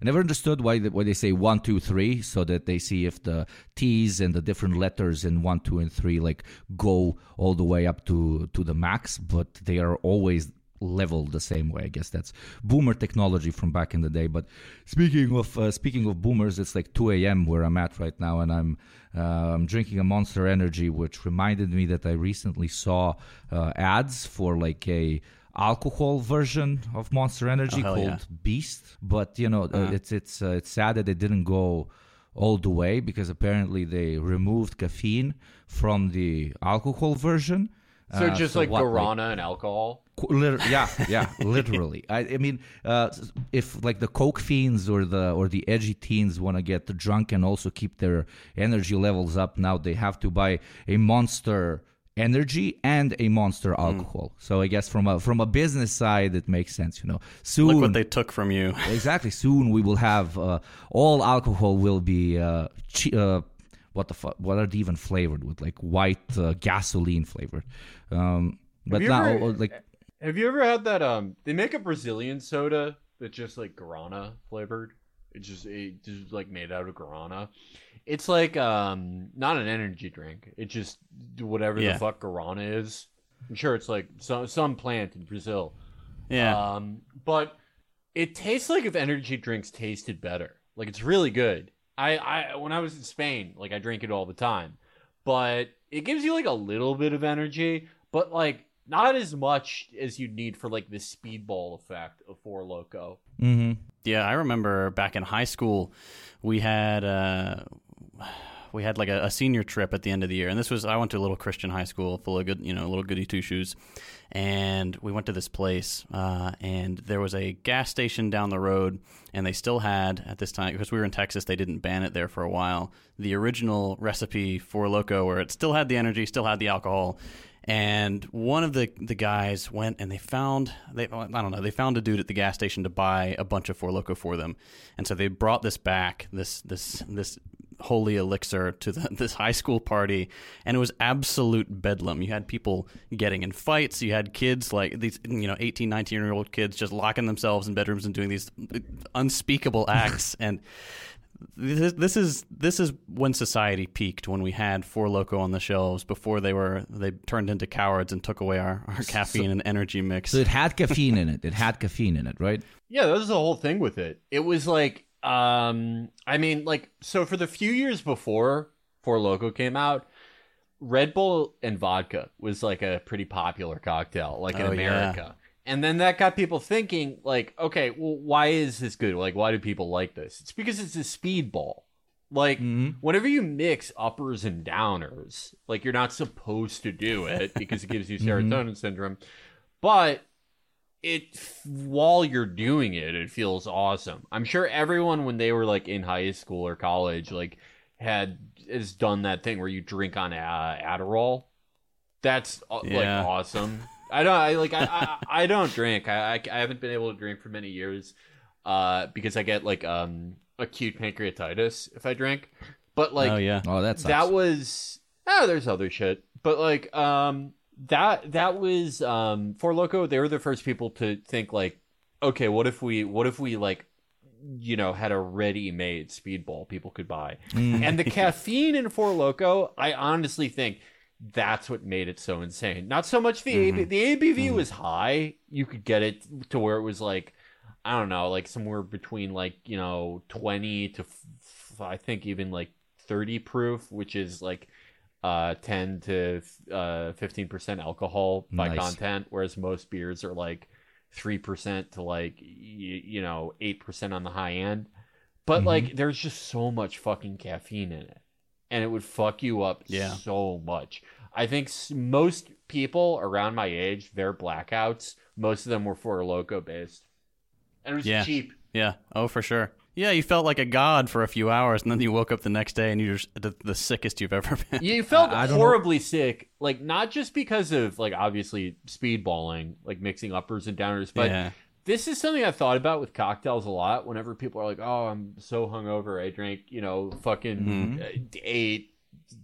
I never understood why they, why they say one, two, three, so that they see if the T's and the different letters in one, two, and three like go all the way up to to the max, but they are always leveled the same way. I guess that's boomer technology from back in the day. But speaking of uh, speaking of boomers, it's like 2 a.m. where I'm at right now, and I'm uh, I'm drinking a Monster Energy, which reminded me that I recently saw uh, ads for like a alcohol version of Monster Energy Oh, called yeah. Beast. But you know, uh, Uh-huh. it's it's uh, it's sad that they didn't go all the way because apparently they removed caffeine from the alcohol version. So Uh, just like what, guarana and alcohol. Qu- liter- yeah, yeah, literally. I, I mean, uh, if like the coke fiends or the or the edgy teens want to get drunk and also keep their energy levels up, now they have to buy a monster energy and a monster Hmm. alcohol. So I guess from a from a business side, it makes sense. You know, soon Look what they took from you. exactly soon we will have uh, all alcohol will be uh, che- uh, what the fuck what are they even flavored with like white uh, gasoline flavored um, but you now ever- uh, like Have you ever had that? Um, they make a Brazilian soda that's just like guarana flavored. It's just it just like made out of guarana. It's like um not an energy drink. It's just whatever Yeah. the fuck guarana is. I'm sure it's like some some plant in Brazil. Yeah. Um, but it tastes like if energy drinks tasted better. Like it's really good. I, I when I was in Spain, like I drink it all the time. But it gives you like a little bit of energy, but like not as much as you'd need for like the speedball effect of Four Loco. mhm. Yeah, I remember back in high school, we had uh, we had like a, a senior trip at the end of the year, and this was I went to a little Christian high school full of good, you know, little goody two shoes, and we went to this place, uh, and there was a gas station down the road, and they still had at this time because we were in Texas, they didn't ban it there for a while. The original recipe for Loco, where it still had the energy, still had the alcohol, and one of the the guys went and they found they I don't know they found a dude at the gas station to buy a bunch of Four Loco for them, and so they brought this back this this this holy elixir to the, this high school party, and it was absolute bedlam. You had people getting in fights. You had kids like these you know 18, 19 year old kids just locking themselves in bedrooms and doing these unspeakable acts and this, this is this is when society peaked when we had Four Loco on the shelves before they were they turned into cowards and took away our, our caffeine and energy mix. so it had caffeine in it it had caffeine in it right Yeah, that was the whole thing with it. It was like, um, I mean, like, so for the few years before Four Loco came out, Red Bull and vodka was like a pretty popular cocktail, like in Oh, yeah. America. And then that got people thinking, like, okay, well, why is this good? Like, why do people like this? It's because it's a speedball. Like, Mhm. whenever you mix uppers and downers, like, you're not supposed to do it because it gives you serotonin syndrome. But it while you're doing it it feels awesome. I'm sure everyone when they were like in high school or college like had has done that thing where you drink on uh, adderall. That's uh, Yeah. like awesome. I don't i like I, I i don't drink. I, I i haven't been able to drink for many years uh because i get like um acute pancreatitis if i drink. But like oh yeah, oh that's that was oh there's other shit. But like um that that was um four loco they were the first people to think like okay what if we what if we like you know had a ready-made speedball people could buy Mm. and the caffeine in four loco i honestly think that's what made it so insane not so much the Mm-hmm. AB, the abv was high you could get it to where it was like i don't know like somewhere between like you know 20 to f- f- i think even like 30 proof which is like uh 10 to uh 15% alcohol by Nice. content whereas most beers are like 3% to like y- you know 8% on the high end but Mhm. like there's just so much fucking caffeine in it and it would fuck you up Yeah. so much i think s- most people around my age their blackouts most of them were four loco based and it was Yeah. cheap yeah. Oh for sure. Yeah, you felt like a god for a few hours, and then you woke up the next day and you're just the, the sickest you've ever been. You felt I- I don't know. horribly sick, like not just because of like obviously speedballing, like mixing uppers and downers, but yeah. this is something I've thought about with cocktails a lot. Whenever people are like, "Oh, I'm so hungover, I drank you know fucking Mhm. uh, eight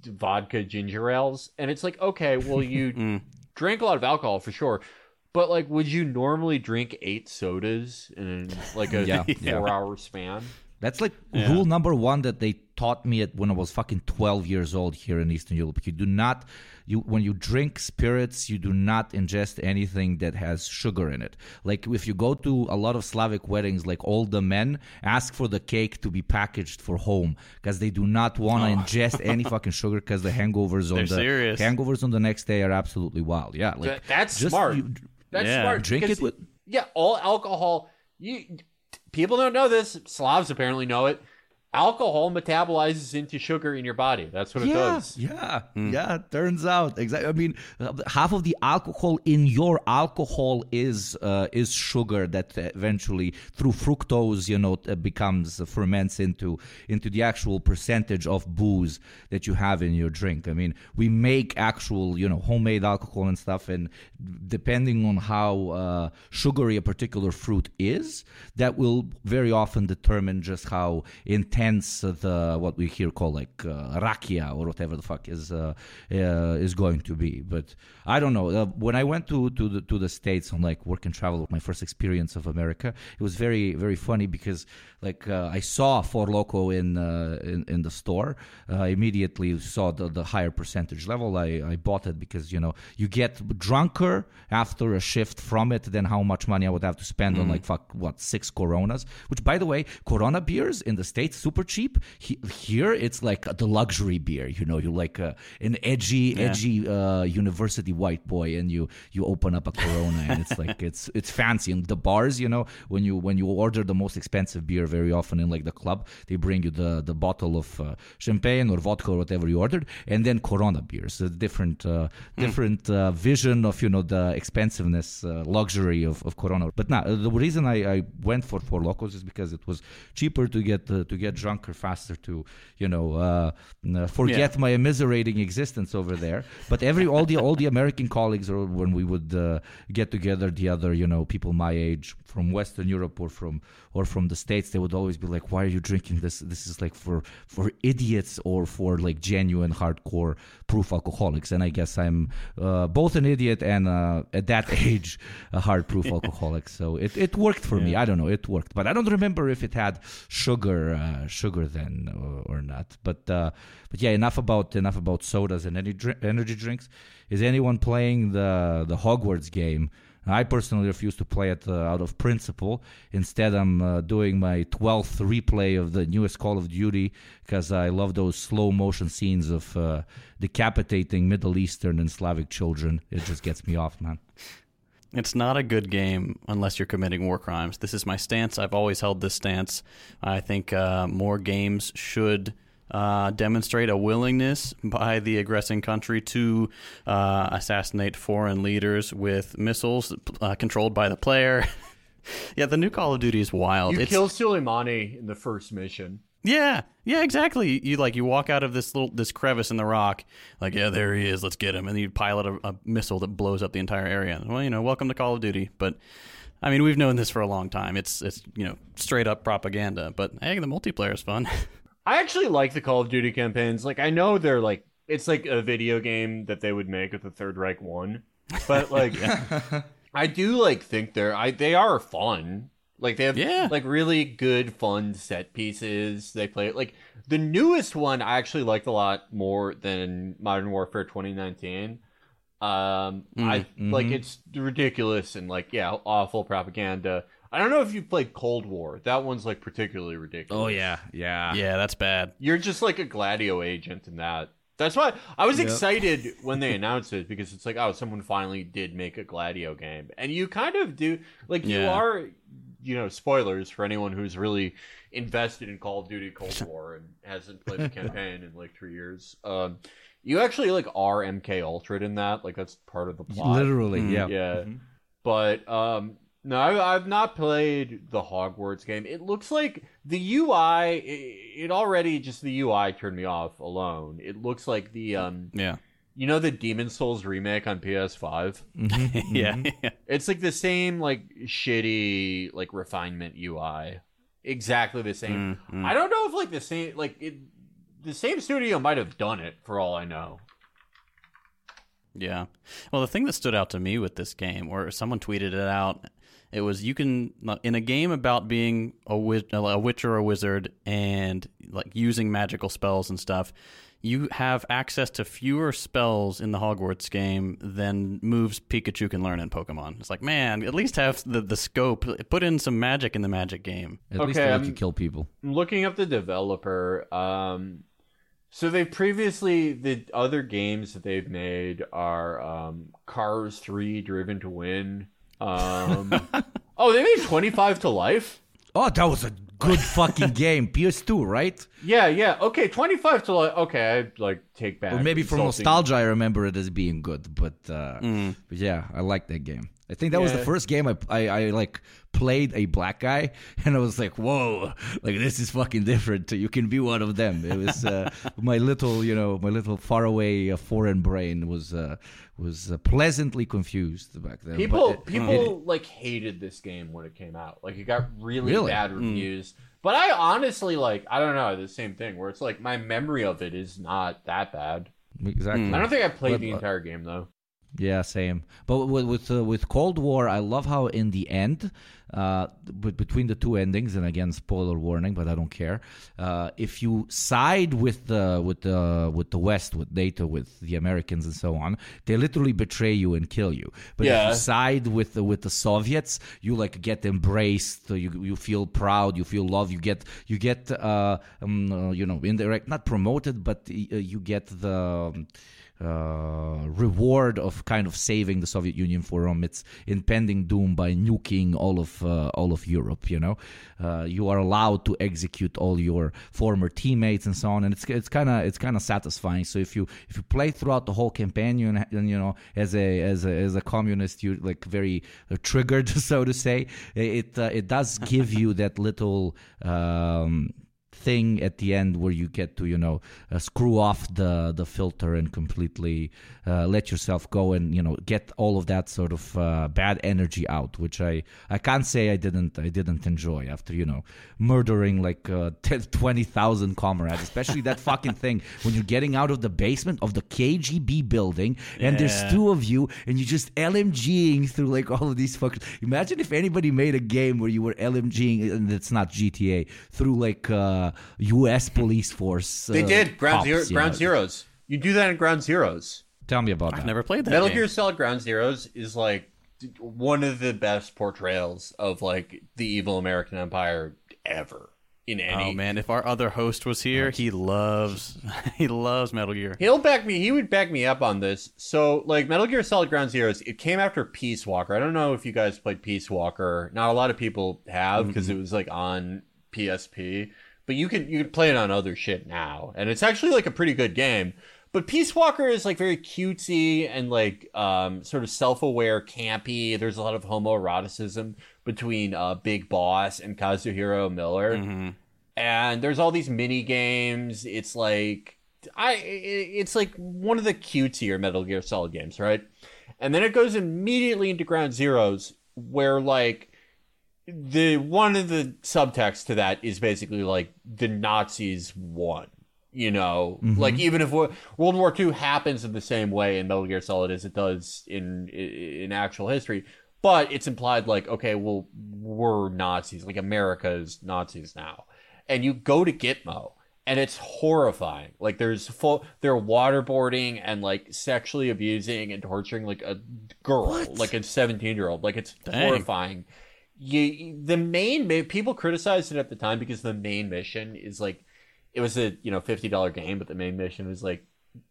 vodka ginger ales," and it's like, okay, well you Mm. drank a lot of alcohol for sure, But like, would you normally drink eight sodas in like a Yeah, yeah. four-hour span? That's like Yeah. rule number one that they taught me at when I was fucking twelve years old here in Eastern Europe. You do not you when you drink spirits, you do not ingest anything that has sugar in it. Like if you go to a lot of Slavic weddings, like all the men ask for the cake to be packaged for home because they do not want to oh. ingest any fucking sugar because the hangovers on They're the serious. hangovers on the next day are absolutely wild. Yeah, like That- that's just smart. you- That's Yeah. smart. Drink because- it with- yeah, all alcohol. You people don't know this. Slavs apparently know it. Alcohol metabolizes into sugar in your body. That's what it yeah, does. Yeah, yeah. Turns out exactly. I mean, half of the alcohol in your alcohol is uh, is sugar that eventually through fructose, you know, uh, becomes uh, ferments into into the actual percentage of booze that you have in your drink. I mean, we make actual, you know, homemade alcohol and stuff, and depending on how uh, sugary a particular fruit is, that will very often determine just how intense the what we here call like uh, rakia or whatever the fuck is uh, uh, is going to be. But I don't know. Uh, when I went to to the to the states on like work and travel, my first experience of America, it was very very funny because like uh, I saw Four Loco in uh, in, in the store. Uh, immediately saw the, the higher percentage level. I, I bought it because you know you get drunker after a shift from it than how much money I would have to spend on like fuck what six Coronas. Which by the way, Corona beers in the states super cheap. He, here it's like the luxury beer. You know, you like uh, an edgy edgy uh, university white boy, and you you open up a Corona, and it's like it's it's fancy. And the bars, you know, when you when you order the most expensive beer, very often in like the club, they bring you the the bottle of uh, champagne or vodka or whatever you ordered, and then Corona beers. A different uh, different uh, vision of you know the expensiveness, uh, luxury of, of Corona. But now the reason I, I went for Four Locos is because it was cheaper to get uh, to get drunker faster to you know uh, uh, forget my immiserating existence over there. But every all the all the American colleagues or when we would uh, get together, the other you know people my age from Western Europe or from or from the states, they would always be like, "Why are you drinking this? This is like for for idiots or for like genuine hardcore proof alcoholics." And I guess I'm uh, both an idiot and uh, at that age a hard proof alcoholic. So it, it worked for me. I don't know, it worked, but I don't remember if it had sugar uh, sugar then or, or not. But uh, but yeah, enough about enough about sodas and any energy drinks. Is anyone playing the the Hogwarts game? I personally refuse to play it uh, out of principle. Instead, I'm uh, doing my 12th replay of the newest Call of Duty because I love those slow motion scenes of uh, decapitating Middle Eastern and Slavic children. It just gets me off, man. It's not a good game unless you're committing war crimes. This is my stance. I've always held this stance. I think uh, more games should uh, demonstrate a willingness by the aggressing country to uh, assassinate foreign leaders with missiles uh, controlled by the player. yeah, the new Call of Duty is wild. You It's- kill Soleimani in the first mission. yeah, yeah, exactly. You like you walk out of this little this crevice in the rock, like yeah, there he is. Let's get him, and you pilot a, a missile that blows up the entire area. Well, you know, welcome to Call of Duty. But I mean, we've known this for a long time. It's it's you know straight up propaganda. But hey, the multiplayer is fun. I actually like the Call of Duty campaigns. Like I know they're like it's like a video game that they would make if the Third Reich won, but like I do like think they're I they are fun. Like they have Yeah. like really good fun set pieces. They play like the newest one I actually liked a lot more than Modern Warfare 2019. Um, I like it's ridiculous and like yeah, awful propaganda. I don't know if you played Cold War. That one's like particularly ridiculous. Oh, yeah, yeah. yeah, that's bad. You're just like a Gladio agent in that. That's why I was excited when they announced it because it's like, oh, someone finally did make a Gladio game. And you kind of do like you are you know, spoilers for anyone who's really invested in Call of Duty Cold War and hasn't played the campaign in like three years. Um you actually like are MK Ultra in that, like that's part of the plot. Literally, Mm. yeah. Yeah. But um no, I, I've not played the Hogwarts game. It looks like the UI. It, it already just the UI turned me off alone. It looks like the um, Yeah, you know, the Demon Souls remake on PS5. yeah, yeah. It's like the same like shitty like refinement UI. Exactly the same. Mm, mm. I don't know if like the same like it. The same studio might have done it for all I know. Yeah. Well, the thing that stood out to me with this game, or someone tweeted it out, it was you can in a game about being a, a witch or a wizard and like using magical spells and stuff. You have access to fewer spells in the Hogwarts game than moves Pikachu can learn in Pokemon. It's like, man, at least have the, the scope. Put in some magic in the magic game. At least Okay, they let I'm- you kill people. looking up the developer um so they've previously the other games that they've made are um cars 3 driven to win um oh they made 25 to life Oh, that was a good fucking game. PS2, right? yeah yeah okay 25 to life okay i like take back Or maybe for nostalgia, I remember it as being good. But, uh, but yeah, I like that game. I think that was the first game I, I I like played a black guy, and I was like, "Whoa, like this is fucking different. You can be one of them." It was uh, my little, you know, my little faraway uh, foreign brain was uh, was uh, pleasantly confused back then. People it- people like hated this game when it came out like it got really, Really? bad reviews but i honestly like i don't know the same thing where it's like my memory of it is not that bad exactly. i don't think i played But- the entire game though Yeah, same. But with with, uh, with Cold War, I love how in the end, uh, b- between the two endings, and again, spoiler warning, but I don't care. Uh, if you side with the with the with the West, with NATO, with the Americans, and so on, they literally betray you and kill you. But if you side with the with the Soviets, you like get embraced. You you feel proud. You feel love. You get you get uh, um, uh, you know indirect, not promoted, but uh, you get the. um, uh, reward of kind of saving the Soviet Union from its impending doom by nuking all of uh, all of Europe. You know, uh, you are allowed to execute all your former teammates and so on, and it's it's kind of it's kind of satisfying. So if you if you play throughout the whole campaign, you and you know as a as a as a communist, you're like very uh, triggered, so to say. It uh, it does give you that little. Um, thing at the end where you get to you know uh, screw off the the filter and completely uh, let yourself go and you know get all of that sort of uh, bad energy out which i i can't say i didn't i didn't enjoy after you know murdering like uh, 20,000 comrades especially that fucking thing. When you're getting out of the basement of the KGB building and there's two of you and you just LMGing through like all of these fuckers. Imagine if anybody made a game where you were LMGing and it's not GTA through like uh US police force They uh, did ground cops, zero, ground know. zeros. You do that in Ground Zeroes. tell me about it. I've that never played that. Metal game. Gear Solid Ground Zeroes is like one of the best portrayals of like the evil American Empire ever in any. Oh man, if our other host was here, he loves he loves Metal Gear. He'll back me. He would back me up on this. So, like Metal Gear Solid Ground Zeroes, it came after Peace Walker. I don't know if you guys played Peace Walker. Not a lot of people have because it was like on PSP. But you can you can play it on other shit now, and it's actually like a pretty good game. But Peace Walker is like very cutesy and like um, sort of self-aware, campy. There's a lot of homoeroticism between uh, Big Boss and Kazuhiro Miller hmm and there's all these mini games. It's like I it's like one of the cutesier Metal Gear Solid games, right? And then it goes immediately into Ground Zeroes where like the one of the subtext to that is basically like the Nazis won. You know, mm-hmm. like even if wo- World War II happens in the same way in Metal Gear Solid as it does in in actual history, but it's implied like okay, well we're Nazis, like America's Nazis now, and you go to Gitmo and it's horrifying. Like there's full they're waterboarding and like sexually abusing and torturing like a girl, like a 17 year old. Like it's Dang. horrifying. You the main people criticized it at the time because the main mission is like it was a you know fifty dollar game, but the main mission was like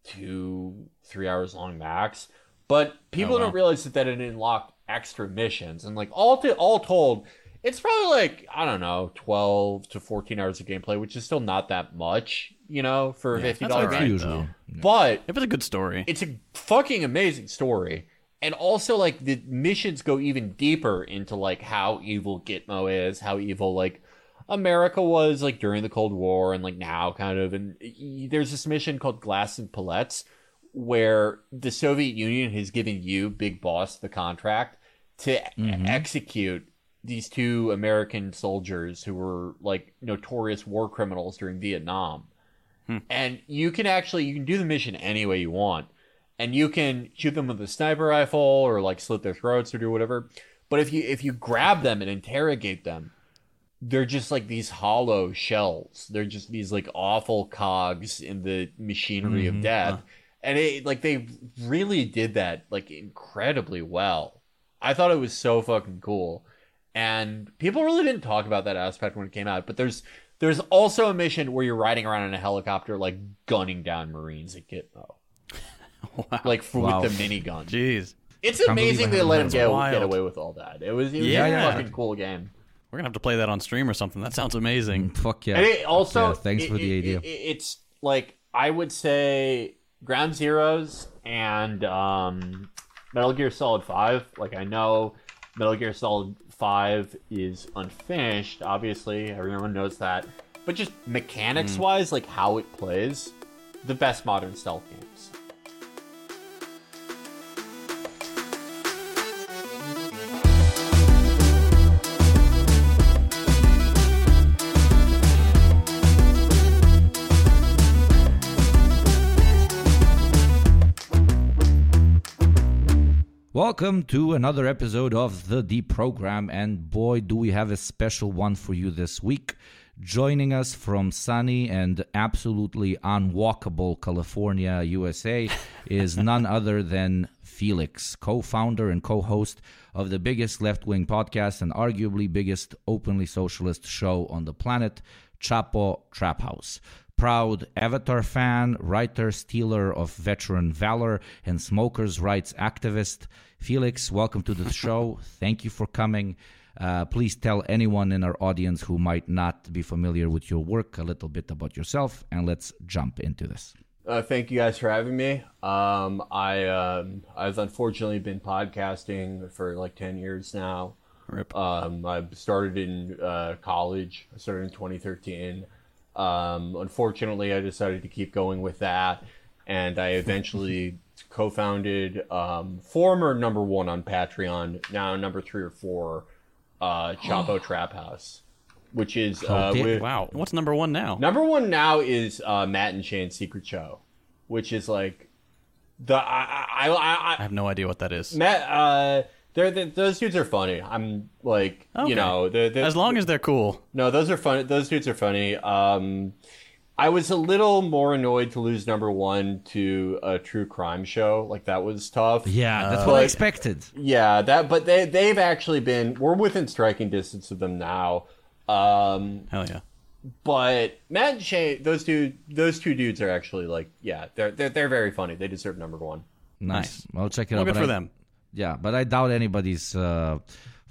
two three hours long max. But people Oh, wow. don't realize that, that it unlocked extra missions and like all to all told, it's probably like I don't know twelve to fourteen hours of gameplay, which is still not that much, you know, for a Yeah, fifty dollar game. But It was a good story. it's a fucking amazing story and also like the missions go even deeper into like how evil gitmo is how evil like america was like during the cold war and like now kind of. And there's this mission called glass and palettes where the soviet union has given you big boss the contract to Mhm. execute these two american soldiers who were like notorious war criminals during vietnam. And you can actually you can do the mission any way you want and you can shoot them with a sniper rifle or like slit their throats or do whatever. But if you if you grab them and interrogate them, they're just like these hollow shells. They're just these like awful cogs in the machinery of mm-hmm. death. And it like they really did that like incredibly well. I thought it was so fucking cool. And people really didn't talk about that aspect when it came out, but there's there's also a mission where you're riding around in a helicopter like gunning down Marines at Gitmo. Wow. Like for, Wow. with the minigun. Jeez. It's Can't amazing they let heard him get, Wild. get away with all that. It was, it was Yeah, a yeah. fucking cool game. We're gonna have to play that on stream or something. That sounds amazing. Fuck yeah. And it also, Yeah, thanks it- for the it- idea. it- it's like I would say Ground Zeroes and um, Metal Gear Solid Five. Like I know Metal Gear Solid Five is unfinished. Obviously, everyone knows that. But just mechanics wise, like how it plays, the best modern stealth games. Welcome to another episode of the Deprogram, and boy, do we have a special one for you this week. Joining us from sunny and absolutely unwalkable California, USA, is none other than Felix, co founder and co host of the biggest left wing podcast and arguably biggest openly socialist show on the planet, Chapo Trap House proud Avatar fan, writer, stealer of veteran valor, and smokers' rights activist. Felix, welcome to the show. Thank you for coming. Uh, please tell anyone in our audience who might not be familiar with your work a little bit about yourself, and let's jump into this. Uh, thank you guys for having me. Um, I um, I've unfortunately been podcasting for like ten years now. Rip. Um, I started in uh, college. I started in 2013. Um, unfortunately, I decided to keep going with that, and I eventually co-founded um, former number one on Patreon, now number three or four, uh, Chapo Trap House, which is uh, dare- with- Wow. What's number one now? Number one now is uh, Matt and Shane's Secret Show, which is like the I I, I, I have no idea what that is. Matt. Uh, they're, they those dudes are funny. I'm like Okay. you know they're, they're, As long as they're cool. no those are funny. Those dudes are funny. Um, I was a little more annoyed to lose number one to a true crime show. Like that was tough. Yeah, that's what I expected. Yeah, that. But they they've actually been. We're within striking distance of them now. Um, Hell yeah. but Matt and Shane, those two, those two dudes are actually like, yeah, they're they're, they're very funny. They deserve number one. Nice. I'll check it Well, out. good but for I- them. Yeah, but I doubt anybody's uh,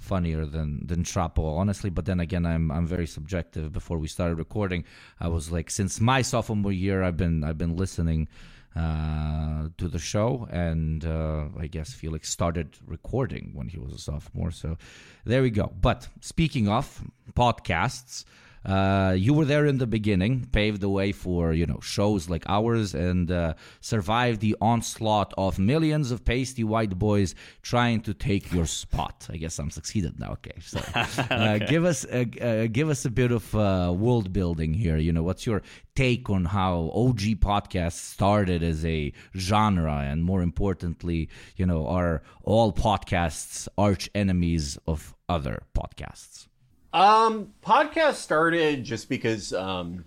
funnier than than Chapo, honestly. But then again, I'm I'm very subjective. Before we started recording, I was like, since my sophomore year, I've been I've been listening uh, to the show, and uh, I guess Felix started recording when he was a sophomore. So there we go. But speaking of podcasts. Uh, you were there in the beginning, paved the way for you know shows like ours, and uh, survived the onslaught of millions of pasty white boys trying to take your spot. I guess I'm succeeded now. Okay, so uh, give us uh, uh, give us a bit of uh, world building here. You know, what's your take on how OG podcasts started as a genre, and more importantly, you know, are all podcasts arch enemies of other podcasts? Um, podcast started just because um,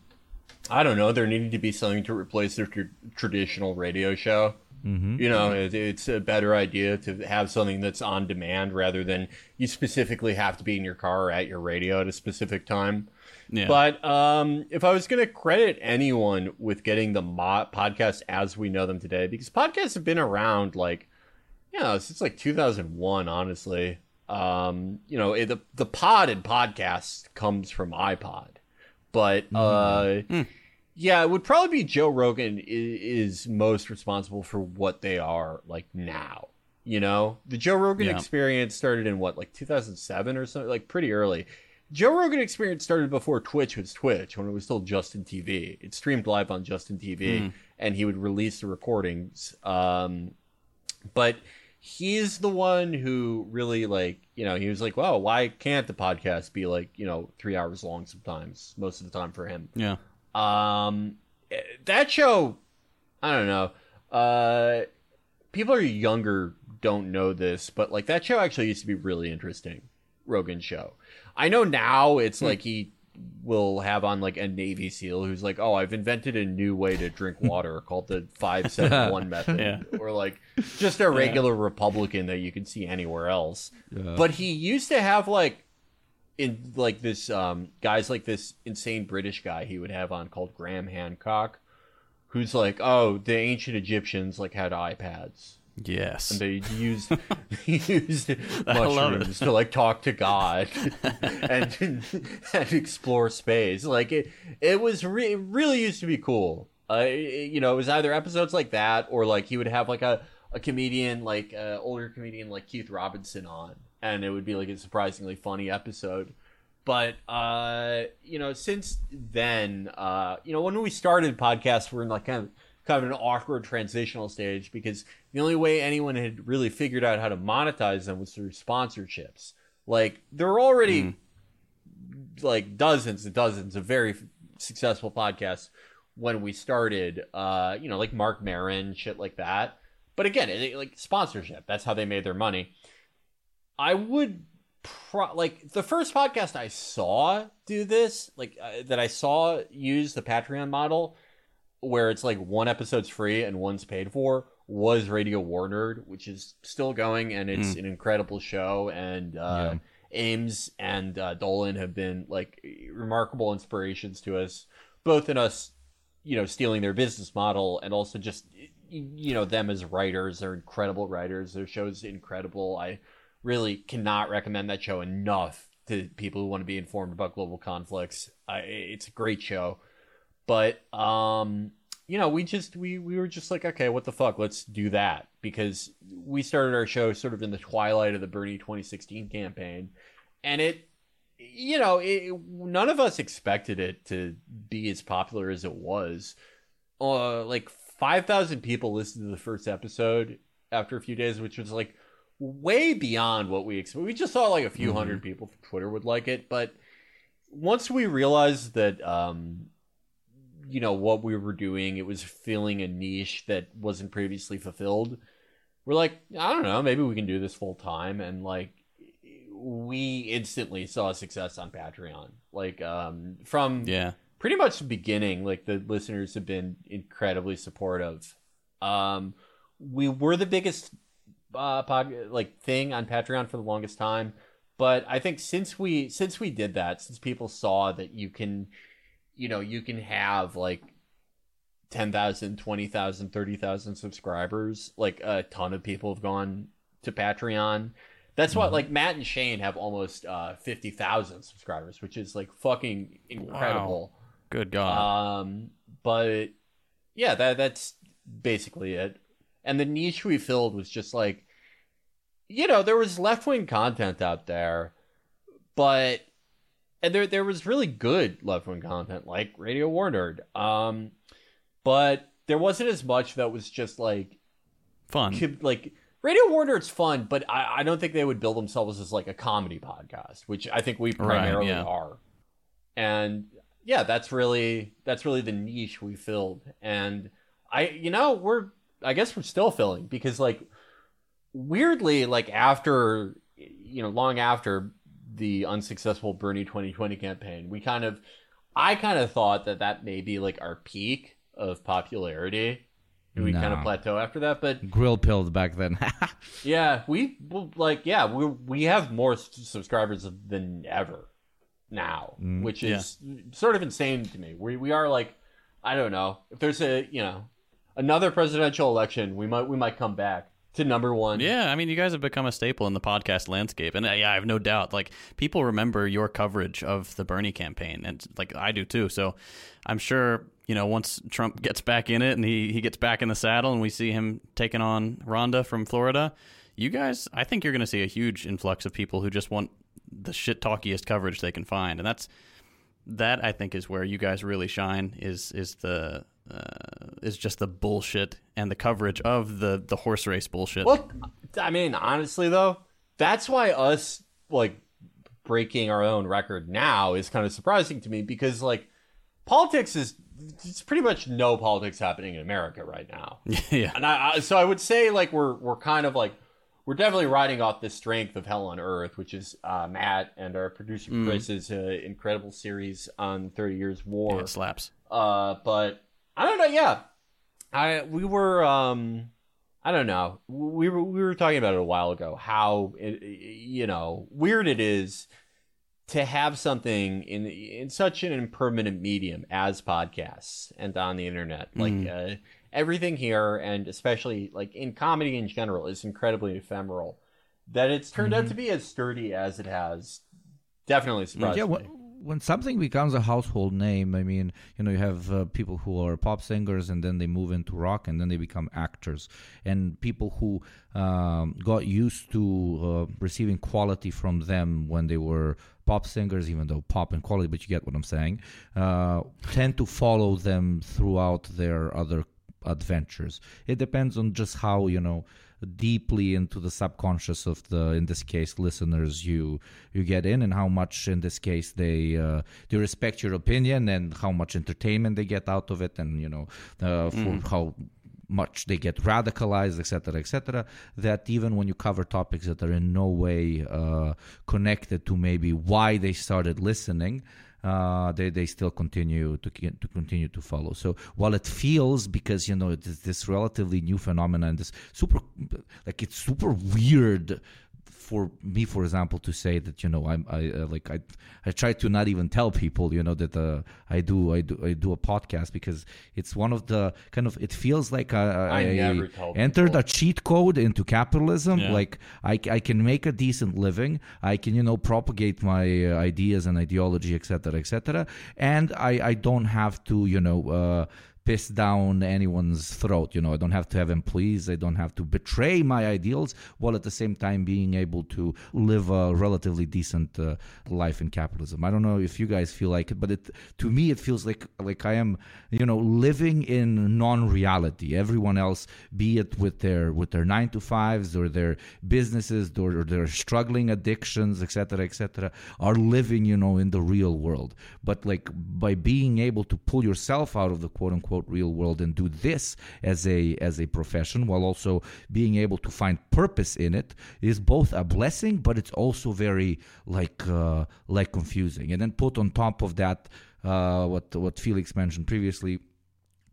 I don't know, there needed to be something to replace their tr- traditional radio show. Mm-hmm. You know, it, it's a better idea to have something that's on demand rather than you specifically have to be in your car or at your radio at a specific time. Yeah. But um, if I was going to credit anyone with getting the mo- podcast as we know them today, because podcasts have been around like, you know, since like 2001, honestly. Um, you know, the the pod and podcast comes from iPod, but uh, yeah, it would probably be Joe Rogan is, is most responsible for what they are like now. You know, the Joe Rogan Yeah. experience started in what, like 2007 or something, like pretty early. Joe Rogan experience started before Twitch was Twitch, when it was still Justin TV. It streamed live on Justin TV, and he would release the recordings. Um, but he's the one who really like, you know, he was like, "Well, why can't the podcast be like, you know, three hours long sometimes? Most of the time for him." Yeah. Um, that show, I don't know. Uh, people are younger don't know this, but like that show actually used to be really interesting. Rogan show. I know now it's like he will have on like a Navy SEAL who's like, "Oh, I've invented a new way to drink water called the five seven one method," Yeah. or like just a regular Republican that you can see anywhere else. But he used to have like in like this um guys like this insane British guy he would have on called Graham Hancock, who's like, "Oh, the ancient Egyptians like had iPads." Yes. And they used used mushrooms to like talk to God and and explore space. Like it, it was re- it really used to be cool. Uh, it- you know, it was either episodes like that or like he would have like a a comedian like uh, older comedian like Keith Robinson on, and it would be like a surprisingly funny episode. But uh, you know, since then, uh, you know, when we started podcasts, we're in like kind of kind of an awkward transitional stage because the only way anyone had really figured out how to monetize them was through sponsorships. Like there are already like dozens and dozens of very successful podcasts when we started. Uh, you know, like Marc Maron, shit like that. But again, it, like sponsorship. That's how they made their money. I would pro- like the first podcast I saw do this, like uh, that I saw use the Patreon model, where it's like one episode's free and one's paid for, was Radio War Nerd, which is still going and it's an incredible show. And uh, Ames and uh, Dolan have been like remarkable inspirations to us, both in us, you know, stealing their business model and also just you know them as writers. They're incredible writers. Their show's incredible. I really cannot recommend that show enough to people who want to be informed about global conflicts. It's a great show, but um, you know, we just we we were just like, okay, what the fuck, let's do that because we started our show sort of in the twilight of the Bernie 2016 campaign, and it. You know, it, none of us expected it to be as popular as it was. Uh, like five thousand people listened to the first episode after a few days, which was like way beyond what we expected. We just saw like a few hundred people from Twitter would like it, but once we realized that, um, you know, what we were doing, it was filling a niche that wasn't previously fulfilled. We're like, I don't know, maybe we can do this full time, and like, we instantly saw success on Patreon. Like, um, from yeah. pretty much the beginning like the listeners have been incredibly supportive um we were the biggest uh pod like thing on patreon for the longest time. But i think since we since we did that since people saw that you can you know you can have like 10,000 20,000 30,000 subscribers like a ton of people have gone to patreon. That's what like Matt and Shane have almost uh 50,000 subscribers which is like fucking incredible. Good God. um, but yeah, that that's basically it. And the niche we filled was just like, you know, there was left wing content out there, but and there there was really good left wing content like Radio War Nerd. Um, but there wasn't as much that was just like Fun. like Radio War Nerd's fun, but I, I don't think they would build themselves as like a comedy podcast, which I think we primarily yeah. are. And yeah, that's really that's really the niche we filled. And I you know, we're I guess we're still filling because like weirdly, like after you know, long after the unsuccessful Bernie 2020 campaign, we kind of I kind of thought that that may be like our peak of popularity. And we kind of No. plateau after that, but Grill pilled back then. yeah, we like yeah, we we have more subscribers than ever now, mm, which is sort of insane to me. We we are like I don't know. If there's a, you know, another presidential election, we might we might come back to number 1. Yeah, I mean, you guys have become a staple in the podcast landscape, and uh, yeah, I have no doubt. Like people remember your coverage of the Bernie campaign, and like I do too. So I'm sure you know once Trump gets back in it and he he gets back in the saddle, and we see him taking on Rhonda from Florida, you guys, I think you're going to see a huge influx of people who just want the shit talkiest coverage they can find, and that's that I think is where you guys really shine. Is is the uh, is just the bullshit and the coverage of the the horse race bullshit. Well, I mean, honestly though, that's why us like breaking our own record now is kind of surprising to me because like politics is it's pretty much no politics happening in America right now. yeah. And I, I so I would say like we're we're kind of like we're definitely riding off the strength of Hell on Earth, which is uh, Matt and our producer Chris's uh, incredible series on Thirty Years War. Yeah, slaps. Uh, but I don't know. Yeah, I we were um, I don't know. We were we were talking about it a while ago. How it, you know weird it is to have something in in such an impermanent medium as podcasts and on the internet. Like uh, everything here, and especially like in comedy in general, is incredibly ephemeral. That it's turned out to be as sturdy as it has definitely surprised yeah, me. When, something becomes a household name, I mean, you know, you have uh, people who are pop singers and then they move into rock and then they become actors, and people who um, got used to uh, receiving quality from them when they were pop singers, even though pop and quality, but you get what I'm saying, uh, tend to follow them throughout their other adventures. It depends on just how you know deeply into the subconscious of the in this case listeners you you get in and how much in this case they uh, they respect your opinion and how much entertainment they get out of it and you know uh, for how much they get radicalized etc etc that even when you cover topics that are in no way uh, connected to maybe why they started listening uh, they they still continue to to continue to follow. So while it feels because you know it's this relatively new phenomenon, this super like it's super weird for me, for example, to say that you know I'm I uh, like I I try to not even tell people you know that uh, I do I do I do a podcast because it's one of the kind of it feels like I, I never tell entered people. a cheat code into capitalism. Yeah. Like I, I can make a decent living. I can you know propagate my uh, ideas and ideology, etc., etc. And I I don't have to you know. Uh, piss down anyone's throat you know i don't have to have employees i don't have to betray my ideals while at the same time being able to live a relatively decent uh, life in capitalism. I don't know if you guys feel like it but it to me it feels like like i am you know living in non-reality. Everyone else be it with their with their 9 to 5s or their businesses or, or their struggling addictions etc etc are living you know in the real world. But like by being able to pull yourself out of the quote unquote real world and do this as a as a profession while also being able to find purpose in it is both a blessing but it's also very like uh, like confusing. And then put on top of that uh, what what Felix mentioned previously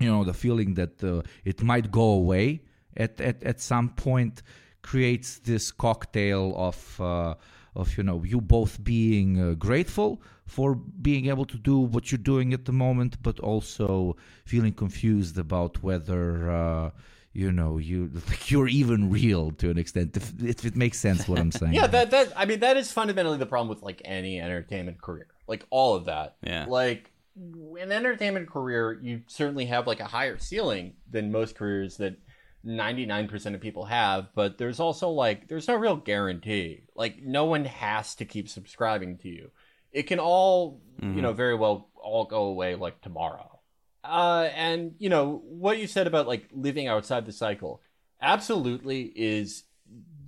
you know the feeling that uh, it might go away at, at at some point creates this cocktail of uh, of you know you both being uh, grateful for being able to do what you're doing at the moment but also feeling confused about whether uh, you know you like you're even real to an extent if, if it makes sense what i'm saying Yeah, that that I mean that is fundamentally the problem with like any entertainment career. Like all of that. Yeah. Like an entertainment career, you certainly have like a higher ceiling than most careers that 99% of people have, but there's also like there's no real guarantee. Like no one has to keep subscribing to you. It can all, you know, very well all go away like tomorrow. Uh and you know, what you said about like living outside the cycle absolutely is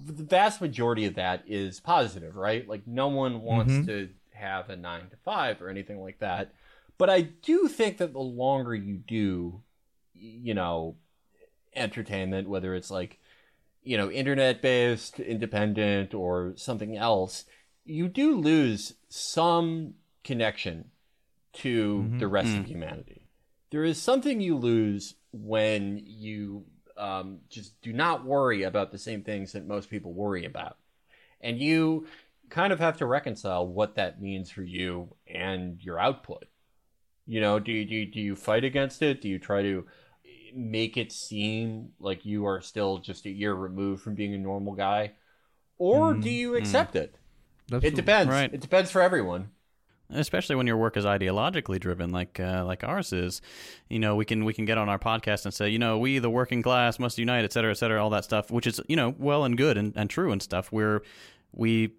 the vast majority of that is positive, right? Like no one wants to have a 9 to 5 or anything like that. But I do think that the longer you do, you know, entertainment, whether it's like, you know, internet based, independent, or something else, you do lose some connection to the rest of humanity. There is something you lose when you um, just do not worry about the same things that most people worry about. And you kind of have to reconcile what that means for you and your output. You know, do you, do you, do you fight against it? Do you try to make it seem like you are still just a year removed from being a normal guy? Or do you accept it? It depends. Right. It depends for everyone. especially when your work is ideologically driven like uh, like ours is you know we can we can get on our podcast and say you know we the working class must unite et cetera et cetera all that stuff which is you know well and good and, and true and stuff where we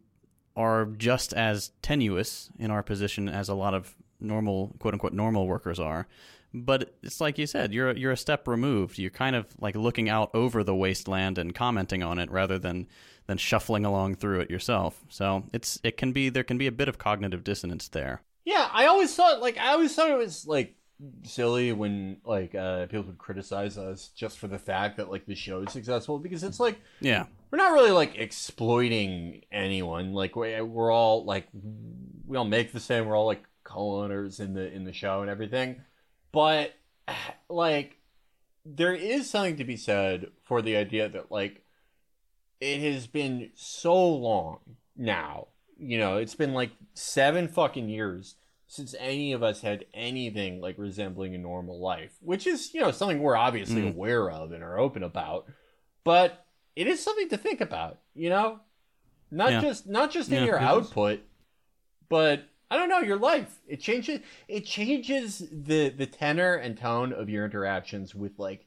are just as tenuous in our position as a lot of normal quote unquote normal workers are but it's like you said you're you're a step removed you're kind of like looking out over the wasteland and commenting on it rather than than shuffling along through it yourself so it's it can be there can be a bit of cognitive dissonance there Yeah, I always thought like I always thought it was like silly when like uh, people would criticize us just for the fact that like the show is successful because it's like Yeah. we're not really like exploiting anyone. Like we, we're all like we all make the same. We're all like co-owners in the in the show and everything. But like there is something to be said for the idea that like it has been so long now. You know, it's been like seven fucking years since any of us had anything like resembling a normal life, which is, you know, something we're obviously Mm. aware of and are open about. But it is something to think about, you know? Not Yeah. just not just in Yeah, your it is. output, but I don't know, your life. It changes it changes the the tenor and tone of your interactions with like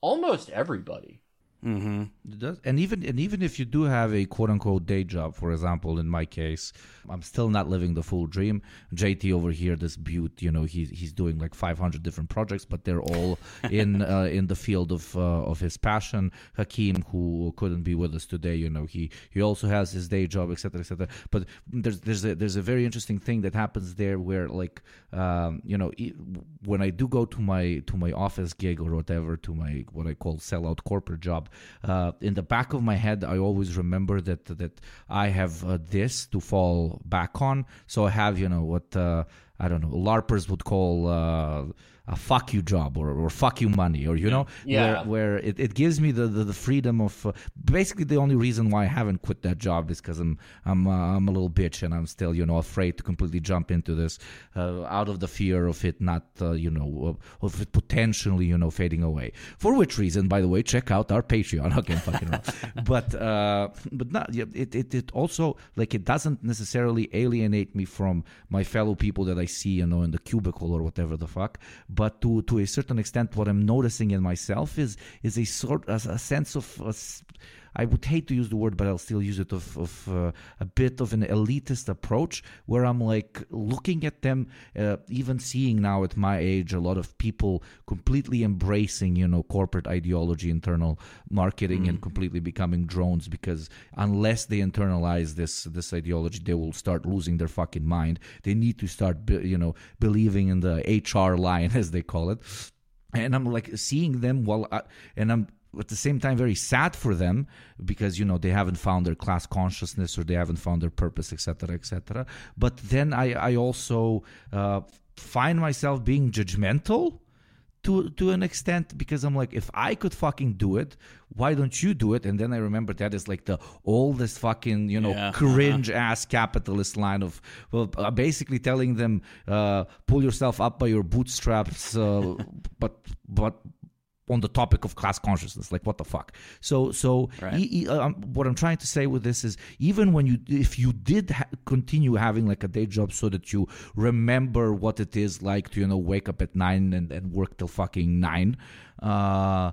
almost everybody. Mm-hmm. And even and even if you do have a quote unquote day job, for example, in my case, I'm still not living the full dream. JT over here, this butte, you know, he's he's doing like 500 different projects, but they're all in uh, in the field of uh, of his passion. Hakeem, who couldn't be with us today, you know, he he also has his day job, etc., etc. But there's there's a there's a very interesting thing that happens there where like um, you know when I do go to my to my office gig or whatever to my what I call sellout corporate job, uh, in the back of my head I always remember that that I have uh, this to fall back on. So I have you know what uh, I don't know larpers would call. A fuck you job or, or fuck you money or you know Yeah. where, where it, it gives me the, the, the freedom of uh, basically the only reason why I haven't quit that job is because I'm I'm uh, I'm a little bitch and I'm still you know afraid to completely jump into this uh, out of the fear of it not uh, you know of it potentially you know fading away. For which reason by the way check out our Patreon. Okay fucking wrong but uh, but not yeah, it, it it also like it doesn't necessarily alienate me from my fellow people that I see you know in the cubicle or whatever the fuck but to to a certain extent what i'm noticing in myself is is a sort a, a sense of s- I would hate to use the word, but I'll still use it of, of uh, a bit of an elitist approach where I'm like looking at them, uh, even seeing now at my age, a lot of people completely embracing, you know, corporate ideology, internal marketing, and completely becoming drones because unless they internalize this this ideology, they will start losing their fucking mind. They need to start, be- you know, believing in the HR line, as they call it and I'm like seeing them while I, and I'm at the same time very sad for them because you know they haven't found their class consciousness or they haven't found their purpose etc etc but then I I also uh, find myself being judgmental to to an extent because I'm like, if I could fucking do it, why don't you do it? And then I remember that is like the oldest fucking you know Yeah. cringe ass capitalist line of well, uh, basically telling them uh, pull yourself up by your bootstraps, uh, but but on the topic of class consciousness like what the fuck so so Right. um, what i'm trying to say with this is even when you if you did ha- continue having like a day job so that you remember what it is like to you know wake up at nine and, and work till fucking nine uh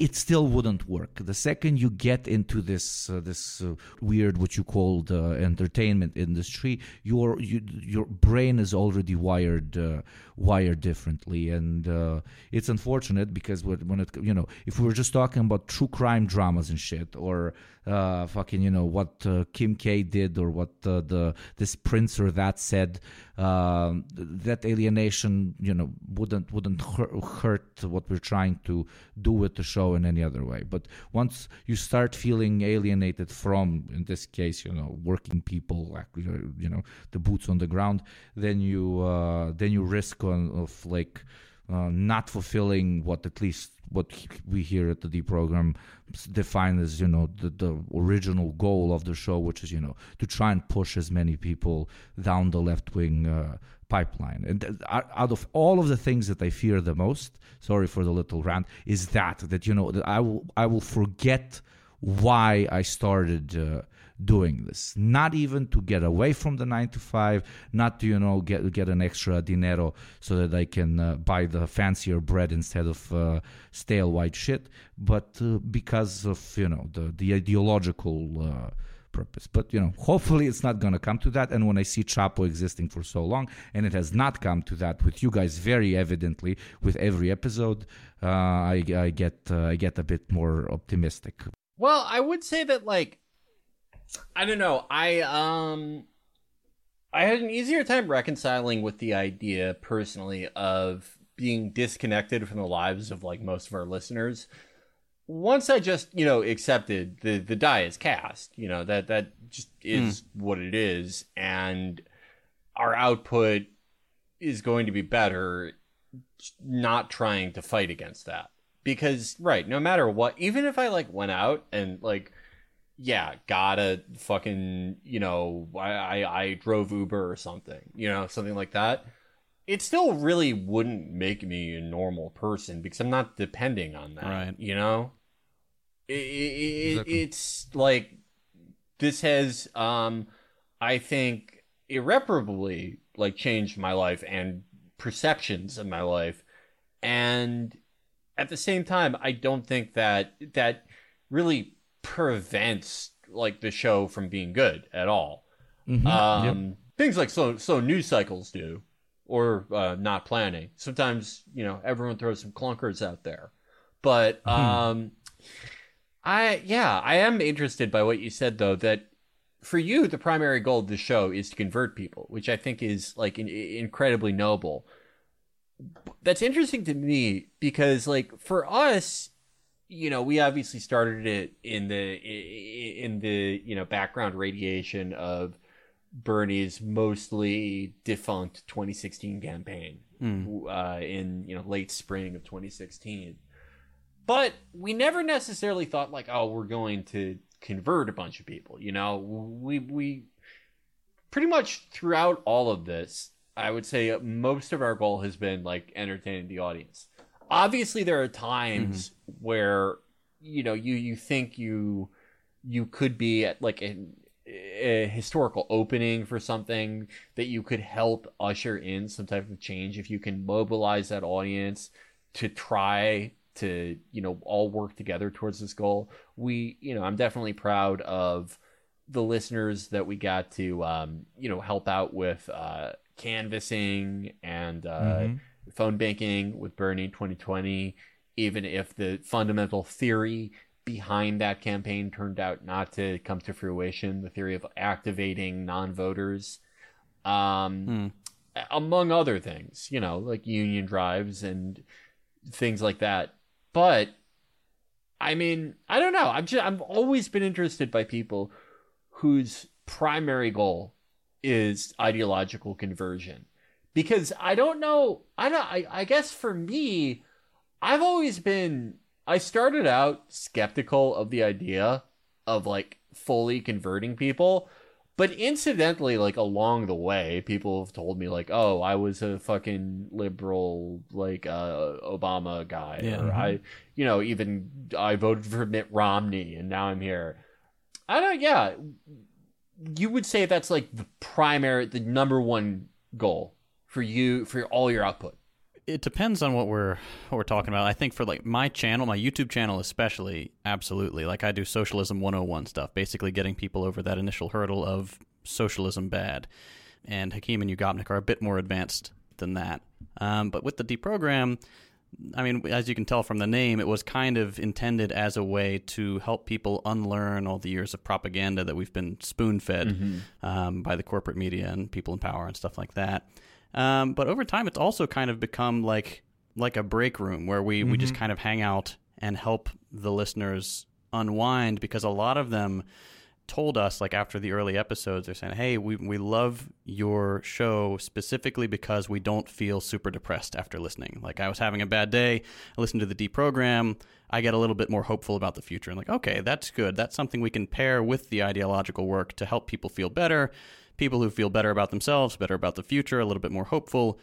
it still wouldn't work. The second you get into this uh, this uh, weird what you call the entertainment industry, your you, your brain is already wired uh, wired differently, and uh, it's unfortunate because when it you know if we were just talking about true crime dramas and shit or uh, fucking you know what uh, Kim K did or what uh, the this prince or that said, um, that alienation you know wouldn't wouldn't hurt, what we're trying to do with the show in any other way. But once you start feeling alienated from, in this case, you know, working people, like you know, the boots on the ground, then you uh, then you risk on of like uh, not fulfilling what at least what we here at the Deprogram define as you know the, the original goal of the show, which is you know to try and push as many people down the left wing uh, pipeline. And out out of all of the things that I fear the most, sorry for the little rant, is that that you know that I will I will forget why I started uh, doing this. Not even to get away from the nine to five, not to you know get get an extra dinero so that I can uh, buy the fancier bread instead of uh, stale white shit, but uh, because of you know the the ideological. Uh, purpose. But you know, hopefully it's not going to come to that. And when I see Chapo existing for so long, and it has not come to that with you guys very evidently with every episode, uh, I, I get uh, I get a bit more optimistic. Well, I would say that like I don't know. I um I had an easier time reconciling with the idea personally of being disconnected from the lives of like most of our listeners. Once I just you know accepted the the die is cast, you know that that just is what it is, and our output is going to be better. Not trying to fight against that because right, no matter what, even if I like went out and like yeah, gotta fucking, you know, I, I, I drove Uber or something, you know, something like that. It still really wouldn't make me a normal person because I'm not depending on that, Right. you know? It, it, Exactly. It's like this has, um, I think, irreparably like changed my life and perceptions of my life, and at the same time, I don't think that that really prevents like the show from being good at all. Mhm. Um, Yep. Things like slow slow news cycles do, or uh, not planning. Sometimes you know everyone throws some clunkers out there, but um, I yeah I am interested by what you said though that for you the primary goal of the show is to convert people, which I think is like in, incredibly noble. That's interesting to me because like for us you know, we obviously started it in the in the you know background radiation of Bernie's mostly defunct 2016 campaign uh, in you know late spring of 2016. But we never necessarily thought like, oh, we're going to convert a bunch of people. You know, we we pretty much throughout all of this, I would say most of our goal has been like entertaining the audience obviously there are times where you know you you think you you could be at like a, a historical opening for something that you could help usher in some type of change if you can mobilize that audience to try to you know all work together towards this goal we you know i'm definitely proud of the listeners that we got to um you know help out with uh canvassing and uh Mhm. Phone banking with Bernie 2020, even if the fundamental theory behind that campaign turned out not to come to fruition, the theory of activating non voters, um, Hmm. among other things, you know, like union drives and things like that. But I mean, I don't know. I'm just I've always been interested by people whose primary goal is ideological conversion because I don't know. I don't. I, I guess for me, I've always been. I started out skeptical of the idea of like fully converting people, but incidentally, like along the way, people have told me like, "Oh, I was a fucking liberal, like uh, Obama guy," Yeah. or I, you know, even I voted for Mitt Romney, and now I'm here. I don't. Yeah, you would say that's like the primary, the number one goal for you for all your output. It depends on what we're what we're talking about. I think for like my channel, my YouTube channel especially, absolutely. Like I do socialism 101 stuff, basically getting people over that initial hurdle of socialism bad. And Hakeem and Yugopnik are a bit more advanced than that. Um, but with the deprogram, I mean, as you can tell from the name, it was kind of intended as a way to help people unlearn all the years of propaganda that we've been spoon fed um, by the corporate media and people in power and stuff like that. Um, but over time, it's also kind of become like like a break room where we, we just kind of hang out and help the listeners unwind because a lot of them told us like after the early episodes they're saying hey we, we love your show specifically because we don't feel super depressed after listening. Like i was having a bad day. I listened to the deprogram i get a little bit more hopeful about the future. And like okay that's good. That's something we can pair with the ideological work to help people feel better people who feel better about themselves better about the future a little bit more hopeful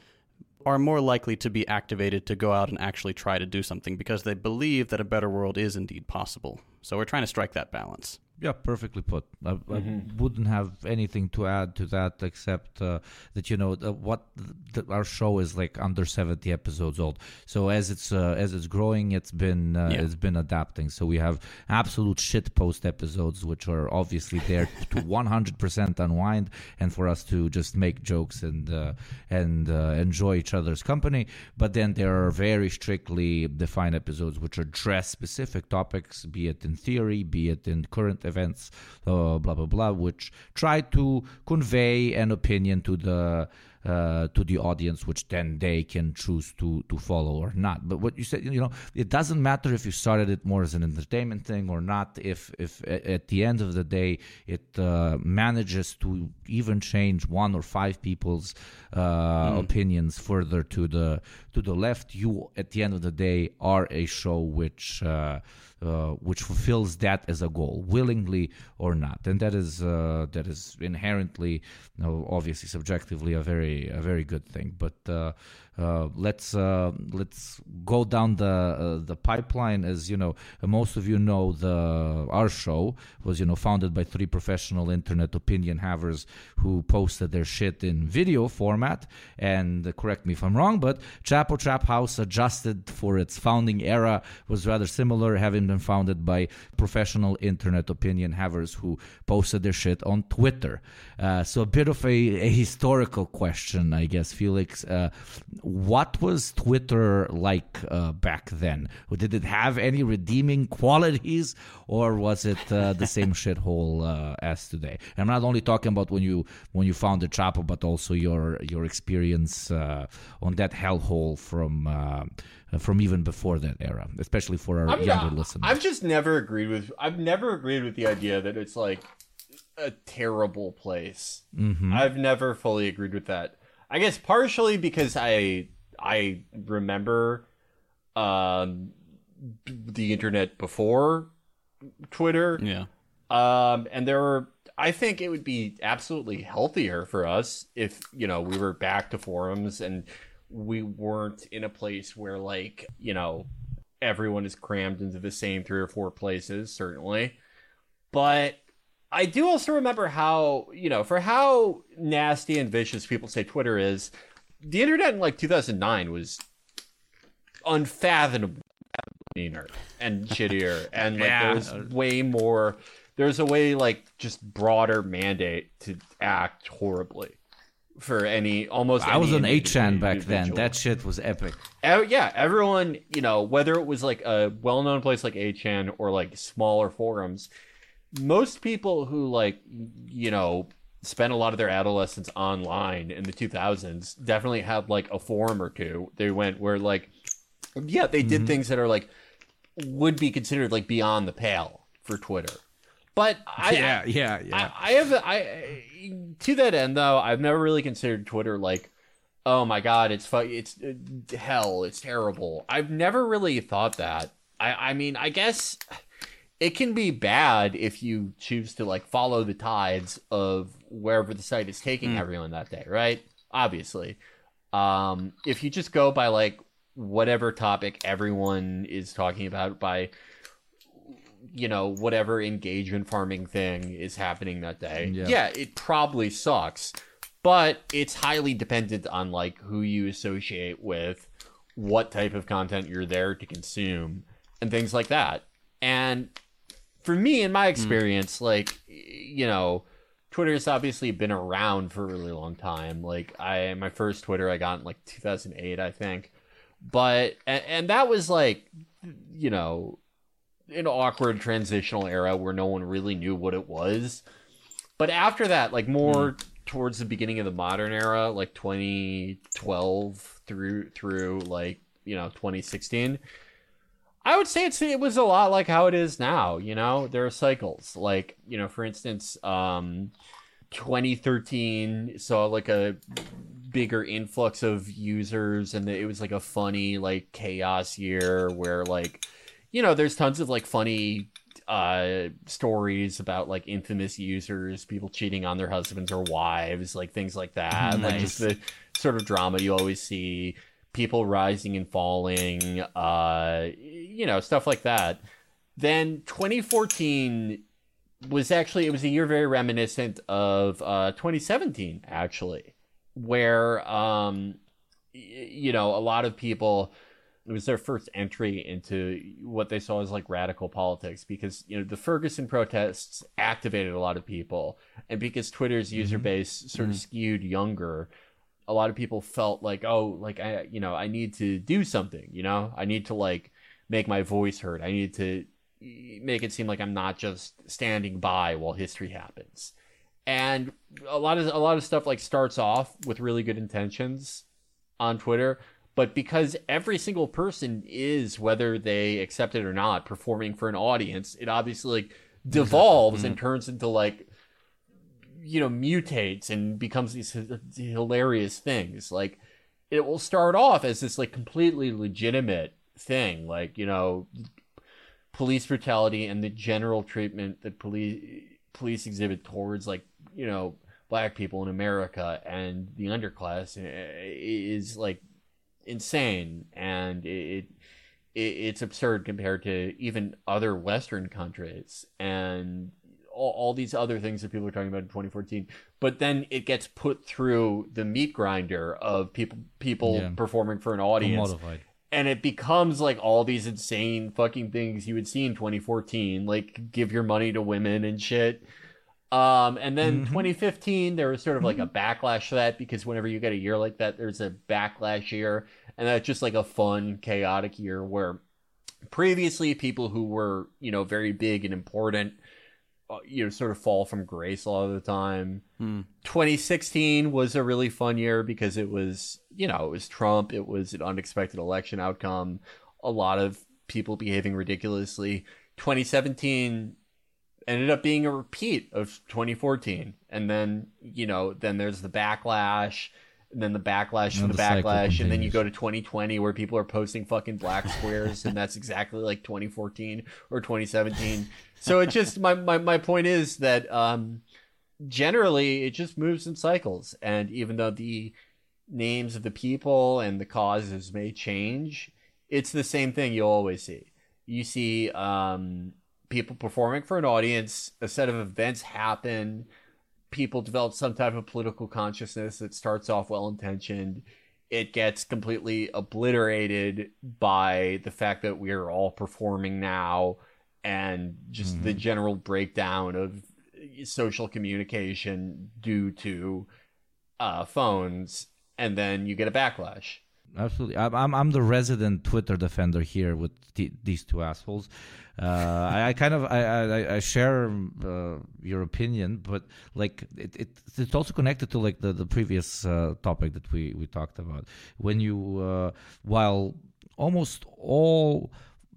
are more likely to be activated to go out and actually try to do something because they believe that a better world is indeed possible. So we're trying to strike that balance Yeah, perfectly put. I, I wouldn't have anything to add to that except uh, that you know the, what the, our show is like under seventy episodes old. So as it's uh, as it's growing, it's been uh, Yeah. it's been adapting. So we have absolute shit post episodes, which are obviously there to one hundred percent unwind and for us to just make jokes and uh, and uh, enjoy each other's company. But then there are very strictly defined episodes which address specific topics, be it in theory, be it in current events, uh, blah blah blah, which try to convey an opinion to the uh, to the audience, which then they can choose to to follow or not. But what you said, you know, it doesn't matter if you started it more as an entertainment thing or not. If if at the end of the day it uh, manages to even change one or five people's uh, mm. opinions further to the to the left, you at the end of the day are a show which uh, uh, which fulfills that as a goal, willingly or not, and that is uh, that is inherently, you know, obviously subjectively a very a very good thing. But uh, uh, let's uh, let's go down the uh, the pipeline. As you know, most of you know, the our show was you know founded by three professional internet opinion havers who posted their shit in video format. And correct me if I'm wrong, but Chapo Trap House, adjusted for its founding era, was rather similar, having been founded by professional internet opinion havers who posted their shit on Twitter. Uh, so a bit of a, a, historical question, I guess, Felix uh, what was Twitter like uh, back then? Did it have any redeeming qualities, or was it uh, the same shithole uh, as today? I'm not only talking about when you when you founded Chapo, but also your your experience uh, on that hellhole from uh, from even before that era, especially for our I'm younger not, listeners. I've just never agreed with. I've never agreed with the idea that it's like a terrible place. Mm-hmm. I've never fully agreed with that. I guess partially because I I remember um the internet before Twitter. Yeah. Um and there were I think it would be absolutely healthier for us if, you know, we were back to forums and we weren't in a place where like, you know, everyone is crammed into the same three or four places, certainly. But I do also remember how, you know, for how nasty and vicious people say Twitter is, the internet in like 2009 was unfathomably meaner and shittier. And like yeah. there's way more, there's a way like just broader mandate to act horribly for any almost. I was on 8chan back then. That shit was epic. Uh, yeah, everyone, you know, whether it was like a well known place like 8chan or like smaller forums most people who like you know spent a lot of their adolescence online in the 2000s definitely had like a forum or two. They went where like yeah they did mm-hmm. things that are like would be considered like beyond the pale for twitter. But I, yeah yeah yeah I, I have I to that end though I've never really considered Twitter like oh my god it's fu- it's uh, hell it's terrible. I've never really thought that. I I mean I guess it can be bad if you choose to like follow the tides of wherever the site is taking mm. everyone that day, right? Obviously. Um, if you just go by like whatever topic everyone is talking about by you know whatever engagement farming thing is happening that day yeah. yeah it probably sucks but it's highly dependent on like who you associate with what type of content you're there to consume and things like that and for me, in my hmm. experience, mm. like you know, Twitter's obviously been around for a really long time. Like I, my first Twitter I got in like 2008, I think. But and, and that was like, you know, an awkward transitional era where no one really knew what it was. But after that, like more mm. towards the beginning of the modern era, like 2012 through through like you know 2016 I would say it's it was a lot like how it is now. You know, there are cycles. Like you know, for instance, um, 2013 saw like a bigger influx of users, and it was like a funny like chaos year where like you know there's tons of like funny uh stories about like infamous users people cheating on their husbands or wives like things like that nice. like just the sort of drama you always see people rising and falling, uh, you know, stuff like that. Then 2014 was actually it was a year very reminiscent of uh, 2017 actually, where um, you know a lot of people it was their first entry into what they saw as like radical politics because you know the Ferguson protests activated a lot of people and because Twitter's user mm-hmm. base sort of mm-hmm. skewed younger a lot of people felt like, oh, like I, you know, I need to do something. You know, I need to like make my voice heard. I need to make it seem like I'm not just standing by while history happens. and a lot of a lot of stuff like starts off with really good intentions on Twitter, but because every single person is whether they accept it or not performing for an audience, it obviously like devolves and mm-hmm. turns into like you know mutates and becomes these hilarious things like it will start off as this like completely legitimate thing like you know police brutality and the general treatment that police police exhibit towards like you know black people in America and the underclass eh, is like insane and it, it it's absurd compared to even other western countries and all, all these other things that people are talking about in 2014 but then it gets put through the meat grinder of people people Yeah. performing for an audience. And it becomes like all these insane fucking things you would see in 2014 like give your money to women and shit. Um and then 2015 there was sort of like a backlash to that because whenever you get a year like that there's a backlash year and that's just like a fun chaotic year where previously people who were you know very big and important Uh, you know sort of fall from grace a lot of the time. Hmm. 2016 was a really fun year because it was you know it was trump it was an unexpected election outcome a lot of people behaving ridiculously. 2017 ended up being a repeat of 2014 and then you know then there's the backlash and then the backlash And the, the backlash and then you go to 2020 where people are posting fucking black squares and that's exactly like 2014 or 2017 so it just my, my my point is that um generally it just moves in cycles. And even though the names of the people and the causes may change it's the same thing you'll always see. You see um people performing for an audience a set of events happen people develop some type of political consciousness that starts off well intentioned it gets completely obliterated by the fact that we are all performing now and just the general breakdown of social communication due to uh, phones and then you get a backlash Absolutely, I'm I'm, the resident Twitter defender here with th- these two assholes. Uh, I, I kind of I I, I share uh, your opinion, but like it, it it's also connected to like the the previous uh, topic that we we talked about. When you uh, while almost all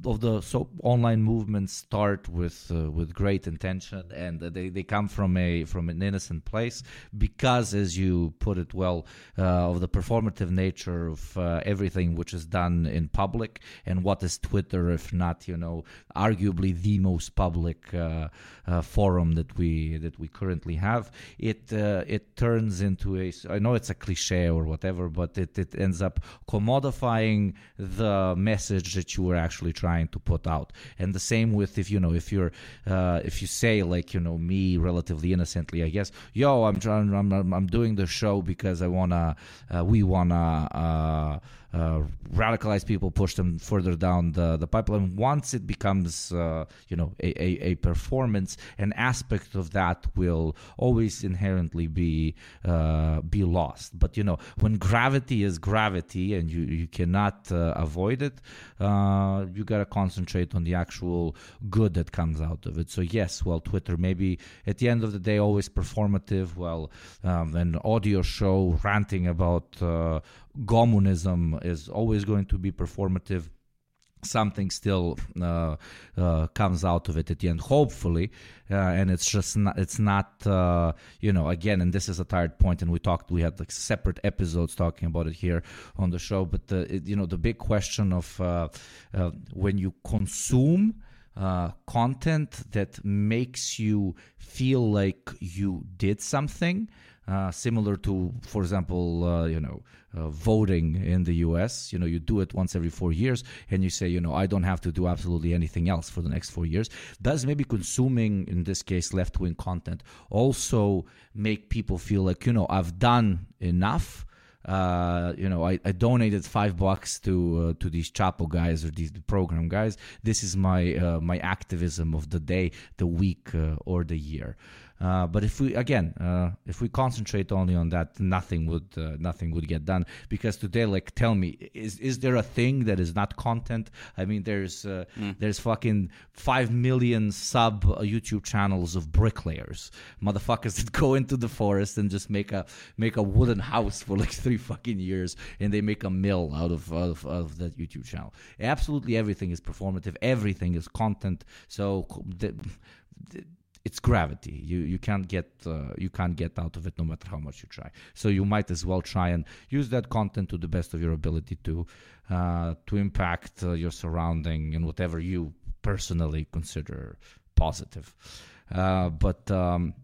of the so online movements start with uh, with great intention and they, they come from a from an innocent place because as you put it well uh, of the performative nature of uh, everything which is done in public and what is twitter if not you know arguably the most public uh, uh, forum that we that we currently have. It uh, it turns into a I know it's a cliche or whatever but it, it ends up commodifying the message that you were actually trying to put out. And the same with if you know if you're uh, if you say like you know me relatively innocently I guess yo I'm trying I'm, I'm, I'm doing the show because I wanna uh, we wanna uh, uh, radicalize people, push them further down the, the pipeline. Once it becomes, uh, you know, a, a, a performance, an aspect of that will always inherently be uh, be lost. But you know, when gravity is gravity and you you cannot uh, avoid it, uh, you gotta concentrate on the actual good that comes out of it. So yes, well, Twitter maybe at the end of the day always performative. Well, um, an audio show ranting about uh, communism is always going to be performative. Something still uh, uh, comes out of it at the end hopefully. Uh, and it's just not it's not uh, you know again and this is a tired point and we talked we had like separate episodes talking about it here on the show but the it, you know the big question of uh, uh, when you consume content that makes you feel like you did something similar to, for example, you know, uh, voting in the U.S. You know, you do it once every four years, and you say, you know, I don't have to do absolutely anything else for the next four years. Does maybe consuming, in this case, left-wing content also make people feel like, you know, I've done enough? uh, you know, I, I donated five bucks to uh, to these Chapo guys or these program guys. This is my uh, my activism of the day, the week, uh, or the year. Uh, but if we again, uh, if we concentrate only on that, nothing would uh, nothing would get done. Because today, like, tell me, is is there a thing that is not content? I mean, there's uh, Mm. there's fucking five million sub uh, YouTube channels of bricklayers, motherfuckers that go into the forest and just make a make a wooden house for like three fucking years, and they make a mill out of out of, out of that YouTube channel. Absolutely everything is performative. Everything is content. So. The, the, it's gravity. You you can't get uh, you can't get out of it no matter how much you try. So you might as well try and use that content to the best of your ability to uh, to impact uh, your surrounding and whatever you personally consider positive. Uh, but um,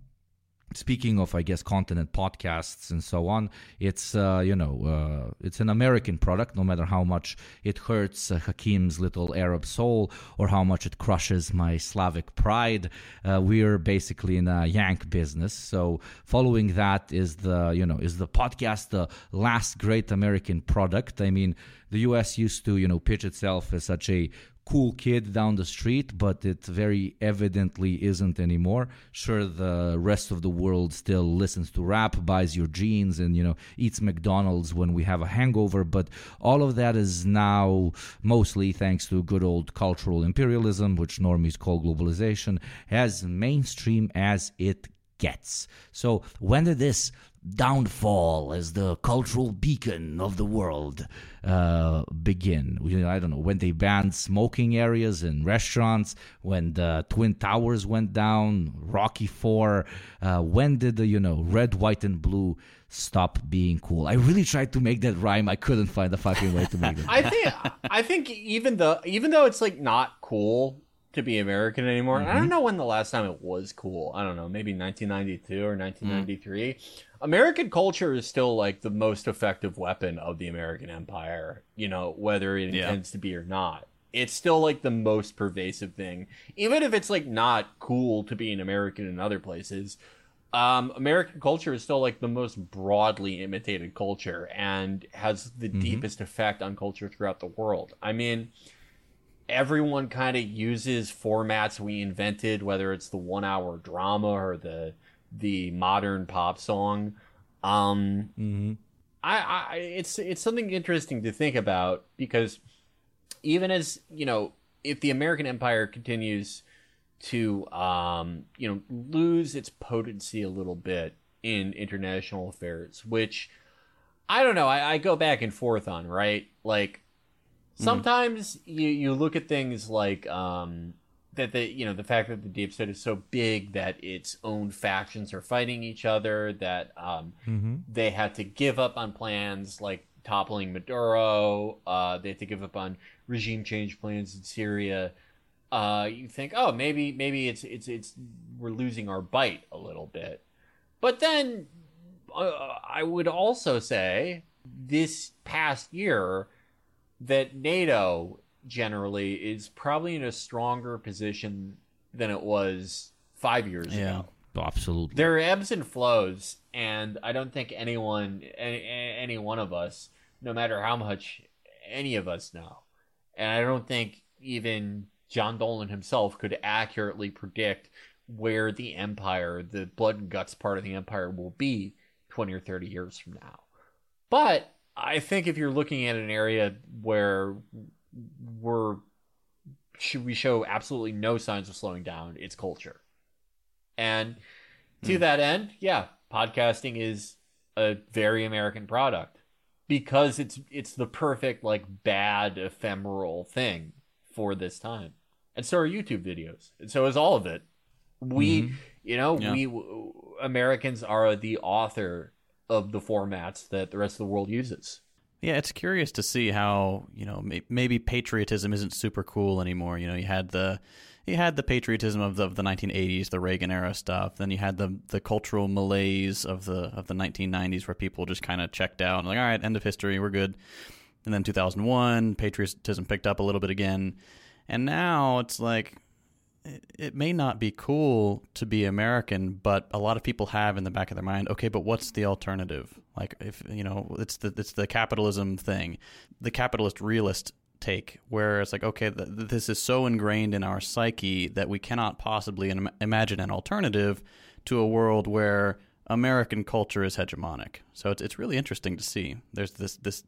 speaking of i guess continent podcasts and so on it's uh, you know uh, it's an american product no matter how much it hurts uh, Hakeem's little arab soul or how much it crushes my slavic pride. Uh, we're basically in a yank business so following that is the you know is the podcast the last great american product. I mean the us used to you know pitch itself as such a cool kid down the street, but it very evidently isn't anymore. Sure, the rest of the world still listens to rap, buys your jeans, and you know eats McDonald's when we have a hangover. But all of that is now mostly thanks to good old cultural imperialism, which normies call globalization, as mainstream as it gets. So when did this downfall as the cultural beacon of the world uh, begin? You know, I don't know when they banned smoking areas in restaurants, when the twin towers went down, Rocky Four. Uh, when did the you know red, white, and blue stop being cool? I really tried to make that rhyme. I couldn't find a fucking way to make it. I think I think even though even though it's like not cool to be American anymore, I don't know when the last time it was cool. I don't know, maybe 1992 or 1993. American culture is still like the most effective weapon of the American empire, you know, whether it Yeah. intends to be or not. It's still like the most pervasive thing. Even if it's like not cool to be an American in other places, um, American culture is still like the most broadly imitated culture and has the deepest effect on culture throughout the world. I mean, everyone kind of uses formats we invented, whether it's the one hour drama or the the modern pop song. Um, hmm I, I it's it's something interesting to think about because even as you know, if the American Empire continues to um, you know lose its potency a little bit in international affairs, which I don't know, I, I go back and forth on, right? Like sometimes you you look at things like um that the you know the fact that the deep state is so big that its own factions are fighting each other that um hmm they had to give up on plans like toppling Maduro. Uh, they had to give up on regime change plans in Syria. Uh, you think, oh, maybe maybe it's it's it's we're losing our bite a little bit, but then uh, I would also say this past year that NATO generally is probably in a stronger position than it was five years Yeah. ago Absolutely. there are ebbs and flows and i don't think anyone any, any one of us no matter how much any of us know and i don't think even john dolan himself could accurately predict where the empire the blood and guts part of the empire will be 20 or 30 years from now but i think if you're looking at an area where we're should we show absolutely no signs of slowing down it's culture and to hmm. that end, yeah, podcasting is a very American product because it's it's the perfect like bad ephemeral thing for this time. And so are YouTube videos. And so is all of it. We, mm-hmm. you know, Yeah. we Americans are the author of the formats that the rest of the world uses. Yeah, it's curious to see how you know maybe patriotism isn't super cool anymore. You know, you had the you had the patriotism of the, of the 1980s, the Reagan era stuff. Then you had the the cultural malaise of the of the 1990s, where people just kind of checked out like, all right, end of history, we're good. And then 2001, patriotism picked up a little bit again, and now it's like it, may not be cool to be American, but a lot of people have in the back of their mind, okay, but what's the alternative? Like if you know, it's the it's the capitalism thing, the capitalist realist take, where it's like, okay, th- this is so ingrained in our psyche that we cannot possibly im- imagine an alternative to a world where American culture is hegemonic. So it's it's really interesting to see. There's this this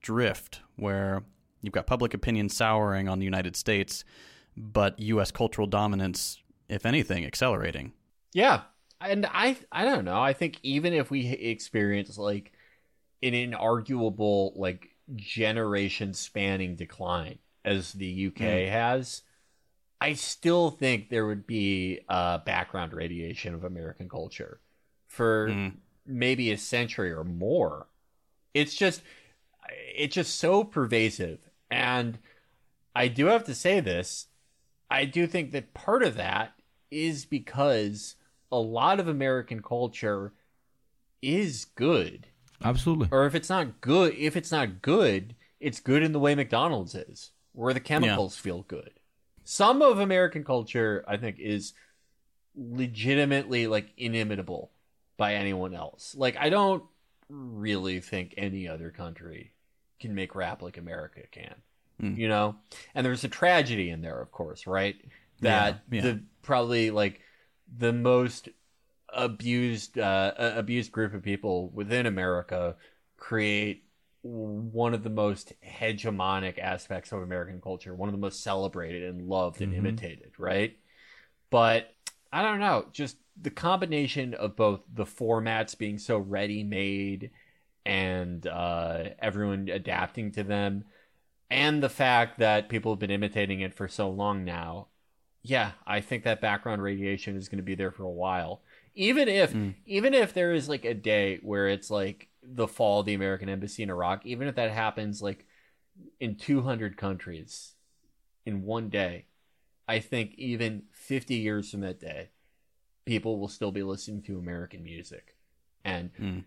drift where you've got public opinion souring on the United States, but U.S. cultural dominance, if anything, accelerating. Yeah, and I I don't know. I think even if we experience like an inarguable like generation spanning decline as the UK Mm. has, I still think there would be a background radiation of American culture for Mm. maybe a century or more. It's just it's just so pervasive and I do have to say this. I do think that part of that is because a lot of American culture is good. Absolutely. Or if it's not good, if it's not good, it's good in the way McDonald's is, where the chemicals feel good. Some of American culture, I think, is legitimately like inimitable by anyone else. Like I don't really think any other country can make rap like America can. Mm. You know? And there's a tragedy in there, of course, right? That Yeah, yeah. the probably like the most abused uh, abused group of people within America create one of the most hegemonic aspects of American culture, one of the most celebrated and loved and Mhm. imitated, right? But I don't know, just the combination of both the formats being so ready made and uh, everyone adapting to them, and the fact that people have been imitating it for so long now. Yeah, I think that background radiation is going to be there for a while. Even if Mm. even if there is like a day where it's like the fall of the American embassy in Iraq, even if that happens like in 200 countries in one day, I think even 50 years from that day, people will still be listening to American music and Mm.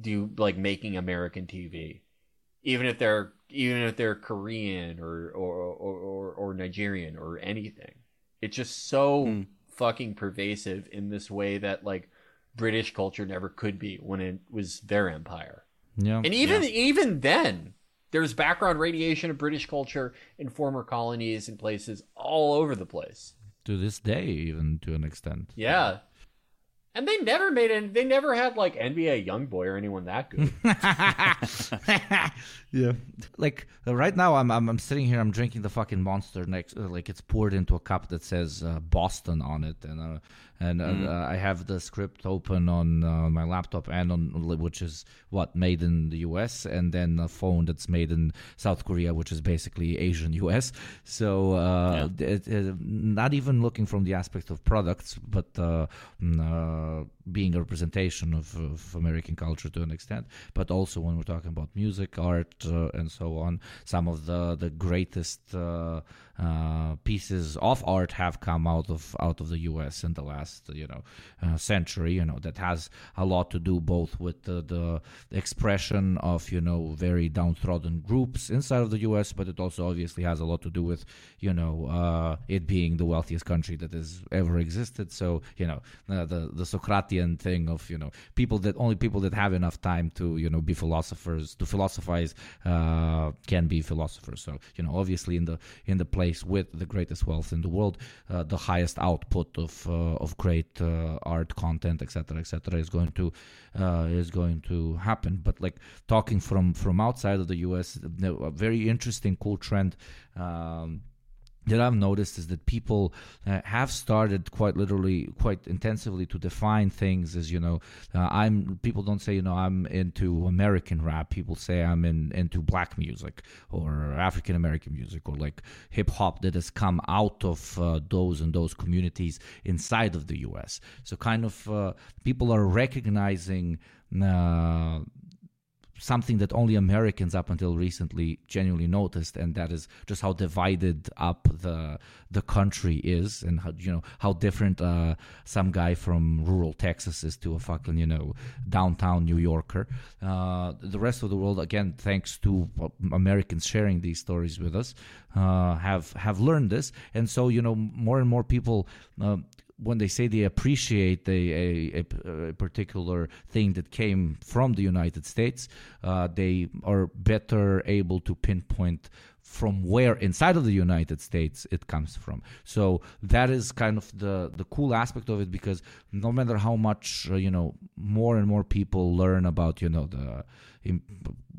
do like making American TV. Even if they're even if they're Korean or or or, or, or Nigerian or anything. It's just so Mm. fucking pervasive in this way that like British culture never could be when it was their empire. Yeah. And even even then, there's background radiation of British culture in former colonies and places all over the place. to this day, even to an extent. Yeah. And they never made it. They never had like NBA YoungBoy or anyone that good. yeah. Like uh, right now, I'm, I'm I'm sitting here. I'm drinking the fucking monster next. Uh, like it's poured into a cup that says uh, Boston on it, and uh, and uh, uh, I have the script open on uh, my laptop and on which is what made in the U.S. and then a phone that's made in South Korea, which is basically Asian U.S. So uh, it, it, not even looking from the aspect of products, but uh, mm, uh, being a representation of, of American culture to an extent, but also when we're talking about music, art, uh, and so on, some of the the greatest uh, uh, pieces of art have come out of out of the U.S. in the last you know uh, century. You know that has a lot to do both with the, the expression of you know very downtrodden groups inside of the U.S., but it also obviously has a lot to do with you know uh, it being the wealthiest country that has ever existed. So you know uh, the the Thing of you know people that only people that have enough time to you know be philosophers to philosophize uh, can be philosophers. So you know obviously in the in the place with the greatest wealth in the world, uh, the highest output of uh, of great uh, art content, etc., etc., is going to uh, is going to happen. But like talking from from outside of the U.S., a very interesting, cool trend. Um, that I've noticed is that people uh, have started quite literally, quite intensively to define things as you know. Uh, I'm people don't say you know I'm into American rap. People say I'm in into black music or African American music or like hip hop that has come out of uh, those and those communities inside of the U.S. So kind of uh, people are recognizing. Uh, something that only Americans up until recently genuinely noticed, and that is just how divided up the the country is, and how you know how different uh, some guy from rural Texas is to a fucking you know downtown New Yorker. Uh, the rest of the world, again, thanks to Americans sharing these stories with us, uh, have have learned this, and so you know more and more people. When they say they appreciate a, a, a, particular thing that came from the United States, uh, they are better able to pinpoint from where inside of the United States it comes from. So that is kind of the the cool aspect of it because no matter how much uh, you know more and more people learn about you know the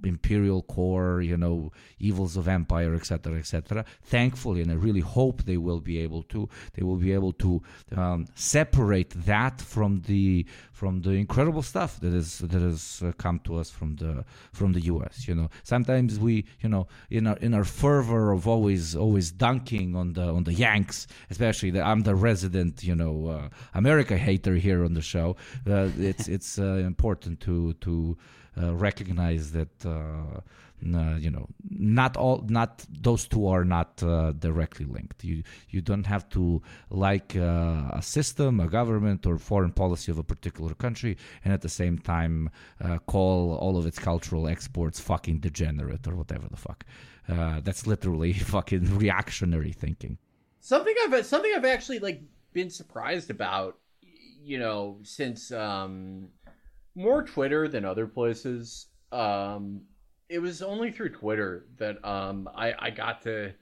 imperial core, you know, evils of empire, etc., etc. Thankfully, and I really hope they will be able to. They will be able to um, separate that from the from the incredible stuff that is that has uh, come to us from the from the U.S. You know, sometimes we, you know, in our in our fervor of always always dunking on the on the Yanks, especially that I'm the resident, you know, uh, America hater here on the show. Uh, it's it's uh, important to to recognize that uh, uh, you know not all not those two are not uh, directly linked. You you don't have to like uh, a system a government or foreign policy of a particular country and at the same time uh, call all of its cultural exports fucking degenerate or whatever the fuck. That's literally fucking reactionary thinking. Something i've something i've actually like been surprised about you know since um more Twitter than other places. Um, it was only through Twitter that um, I, I got to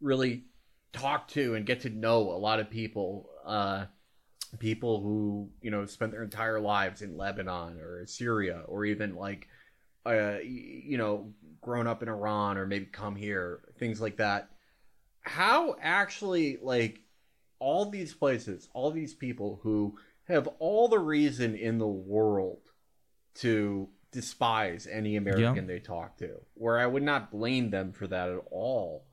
really talk to and get to know a lot of people. Uh, people who you know spent their entire lives in Lebanon or Syria or even like uh, you know grown up in Iran or maybe come here things like that how actually like all these places all these people who have all the reason in the world to despise any American yeah. they talk to, where I would not blame them for that at all.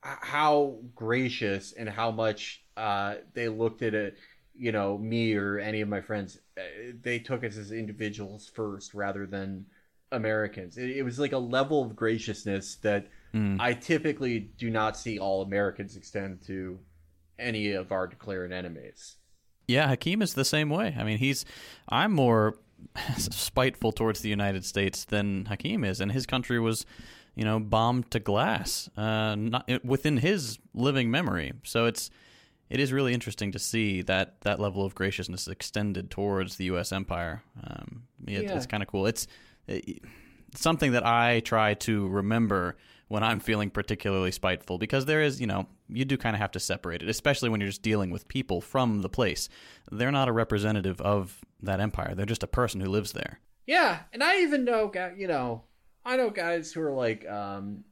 How gracious and how much uh, they looked at it, you know, me or any of my friends, uh, they took us as individuals first rather than Americans. It, it was like a level of graciousness that mm. I typically do not see all Americans extend to any of our declared enemies. Yeah, Hakeem is the same way. I mean, he's I'm more spiteful towards the United States than Hakeem is, and his country was, you know, bombed to glass uh, not, within his living memory. So it's it is really interesting to see that that level of graciousness extended towards the U.S. empire. Um, it, yeah. It's kind of cool. It's it, something that I try to remember when I'm feeling particularly spiteful because there is, you know, you do kind of have to separate it, especially when you're just dealing with people from the place. They're not a representative of that empire. They're just a person who lives there. Yeah, and I even know, you know, I know guys who are like um,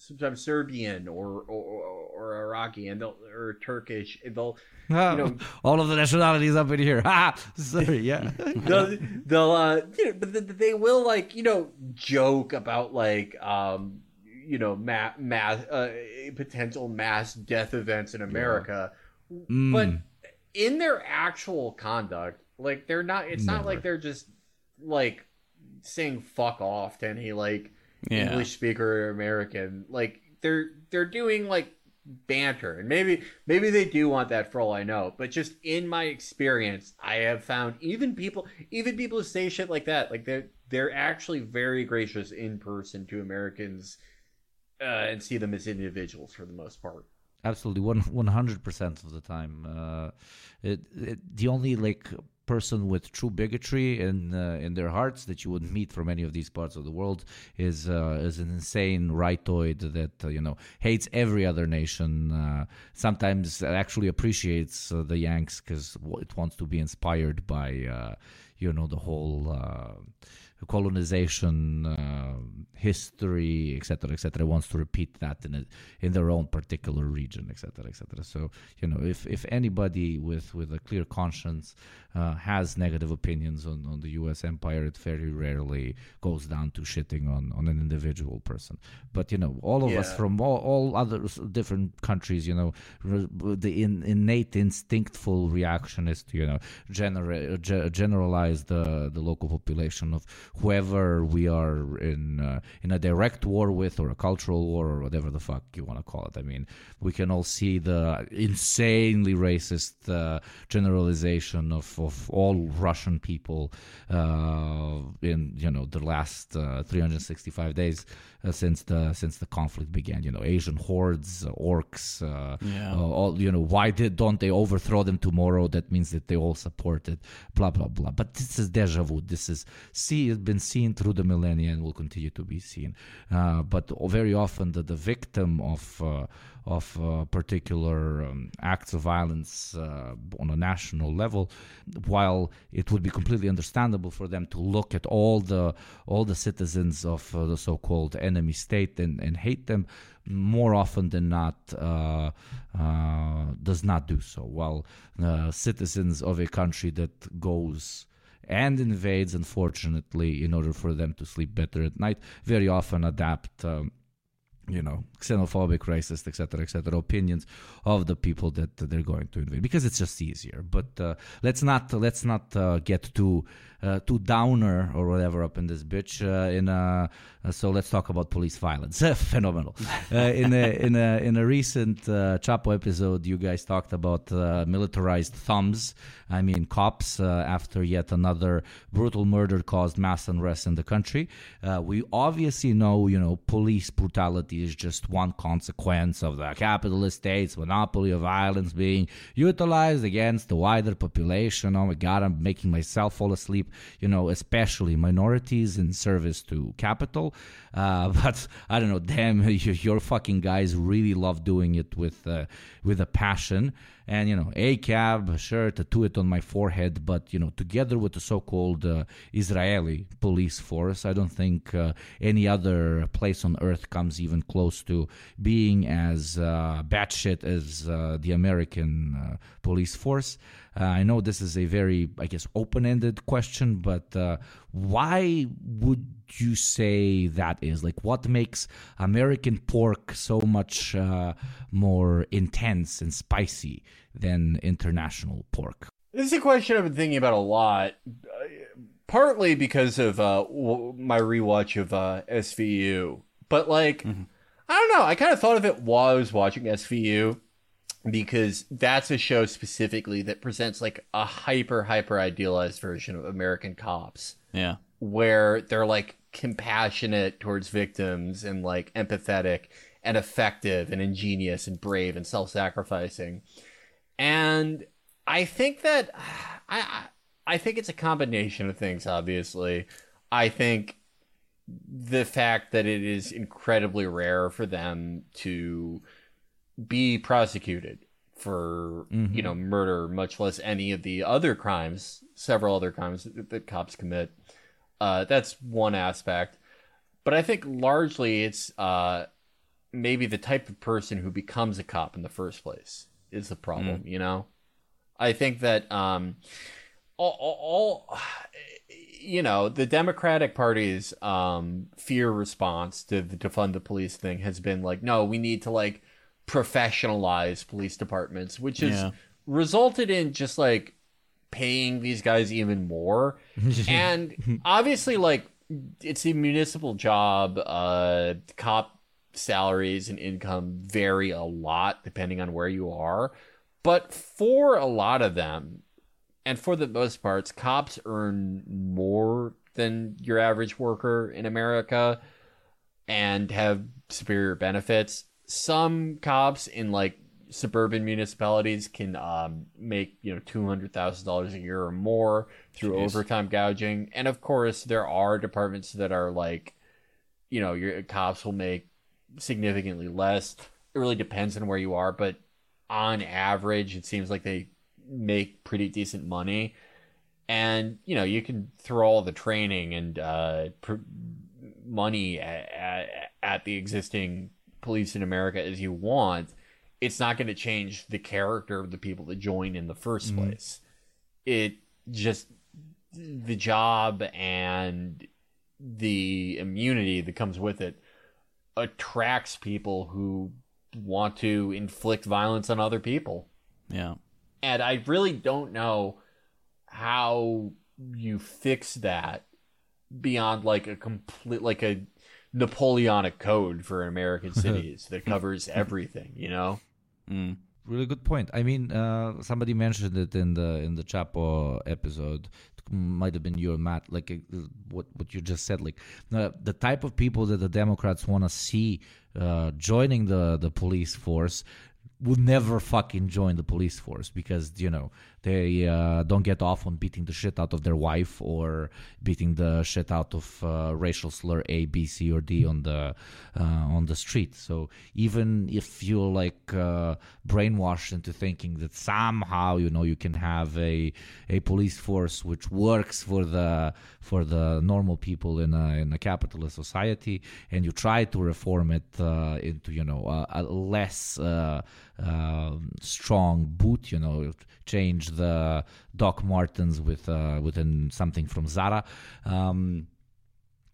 sometimes Serbian or or, or Iraqi and they'll or Turkish. And they'll oh, you know all of the nationalities up in here. Ha! Sorry, yeah. they'll they'll uh, you know, but they will like you know joke about like um you know mass mass uh, potential mass death events in America, yeah. mm. but in their actual conduct, like they're not. It's Never. not like they're just like saying fuck off to any like yeah. English speaker or American. Like they're they're doing like banter and maybe maybe they do want that for all i know but just in my experience i have found even people even people who say shit like that like they're they're actually very gracious in person to americans uh, and see them as individuals for the most part. Absolutely, one one hundred percent of the time. Uh, it, it, the only like person with true bigotry in uh, in their hearts that you would meet from any of these parts of the world is uh, is an insane rightoid that uh, you know hates every other nation. Uh, sometimes actually appreciates uh, the Yanks because it wants to be inspired by uh, you know the whole colonization uh, history, etc., etc., wants to repeat that in a, in their own particular region, etc., etc. So you know, if if anybody with with a clear conscience uh, has negative opinions on, on the U.S. empire, it very rarely goes down to shitting on, on an individual person. But you know, all of yeah. us from all, all other different countries, you know, the in, innate instinctful reaction is to you know genera- generalize the the local population of whoever we are in uh, in a direct war with, or a cultural war, or whatever the fuck you want to call it. I mean, we can all see the insanely racist uh, generalization of, of all Russian people uh, in you know the last uh, 365 days uh, since the since the conflict began. You know, Asian hordes, uh, orcs, uh, yeah. all you know. Why did don't they overthrow them tomorrow? That means that they all support it. Blah blah blah. But this is deja vu. This is see been seen through the millennia and will continue to be seen. Uh, but very often, the, the victim of uh, of uh, particular um, acts of violence uh, on a national level, while it would be completely understandable for them to look at all the all the citizens of uh, the so-called enemy state and, and hate them, more often than not uh, uh, does not do so. While uh, citizens of a country that goes and invades, unfortunately, in order for them to sleep better at night, very often adapt. Um, you know, xenophobic, racist, etc., etc., opinions of the people that they're going to invade because it's just easier. But uh, let's not let's not uh, get too uh, too downer or whatever up in this bitch. Uh, in a, uh, so let's talk about police violence. Phenomenal. Uh, in a in a in a recent Chapo episode, you guys talked about militarized thumbs. I mean, cops after yet another brutal murder caused mass unrest in the country. we obviously know, you know, police brutality is just one consequence of the capitalist state's monopoly of violence being utilized against the wider population. Oh my God, I'm making myself fall asleep you know, especially minorities in service to capital. Uh, but I don't know, damn, your fucking guys really love doing it with uh, with a passion. And you know, ACAB, sure, tattoo it on my forehead, but you know, together with the so-called uh, Israeli police force, I don't think uh, any other place on earth comes even close to being as uh, batshit as uh, the American uh, police force. Uh, I know this is a very, I guess, open-ended question, but uh, why would you say that is? Like, what makes American pork so much uh, more intense and spicy than international pork? This is a question I've been thinking about a lot. Partly because of uh, my rewatch of uh, SVU, but like, mm-hmm. I don't know. I kind of thought of it while I was watching SVU because that's a show specifically that presents like a hyper hyper idealized version of American cops. Yeah. Where they're like compassionate towards victims and like empathetic and effective and ingenious and brave and self-sacrificing. And I think that I I think it's a combination of things obviously. I think the fact that it is incredibly rare for them to be prosecuted for mm-hmm. you know murder, much less any of the other crimes, several other crimes that, that cops commit. Uh, that's one aspect, but I think largely it's uh, maybe the type of person who becomes a cop in the first place is the problem. Mm. You know, I think that um, all, all, all you know, the Democratic Party's um, fear response to the defund the police thing has been like, no, we need to like professionalize police departments, which has yeah. resulted in just like paying these guys even more. and obviously, like, it's a municipal job. Uh, cop salaries and income vary a lot depending on where you are. But for a lot of them, and for the most parts, cops earn more than your average worker in America and have superior benefits some cops in like suburban municipalities can um, make you know two hundred thousand dollars a year or more through Jeez. overtime gouging, and of course there are departments that are like, you know, your cops will make significantly less. It really depends on where you are, but on average, it seems like they make pretty decent money. And you know, you can throw all the training and uh, pr- money at, at, at the existing police in America as you want, it's not going to change the character of the people that join in the 1st mm-hmm. place. It just the job and the immunity that comes with it attracts people who want to inflict violence on other people. Yeah. And I really don't know how you fix that beyond like a complete like a Napoleonic code for American cities that covers everything, you know? Mm. Really good point. I mean, uh, somebody mentioned it in the in the Chapo episode. It might have been you or Matt. Like uh, what what you just said. Like uh, the type of people that the Democrats want to see uh, joining the the police force would never fucking join the police force because you know they uh, don't get off on beating the shit out of their wife or beating the shit out of uh, racial slur A, B, C, or D on the uh, on the street. So even if you're like uh, brainwashed into thinking that somehow you know you can have a a police force which works for the for the normal people in a in a capitalist society, and you try to reform it uh, into you know a, a less um, strong boot, you know, change the Doc Martens with uh, within something from Zara. Um,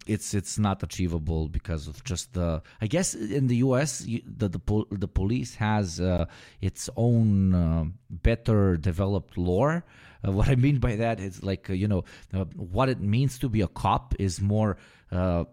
it's it's not achievable because of just the. I guess in the U.S. You, the the, pol- the police has uh, its own uh, better developed lore. Uh, what I mean by that is like uh, you know uh, what it means to be a cop is more uh,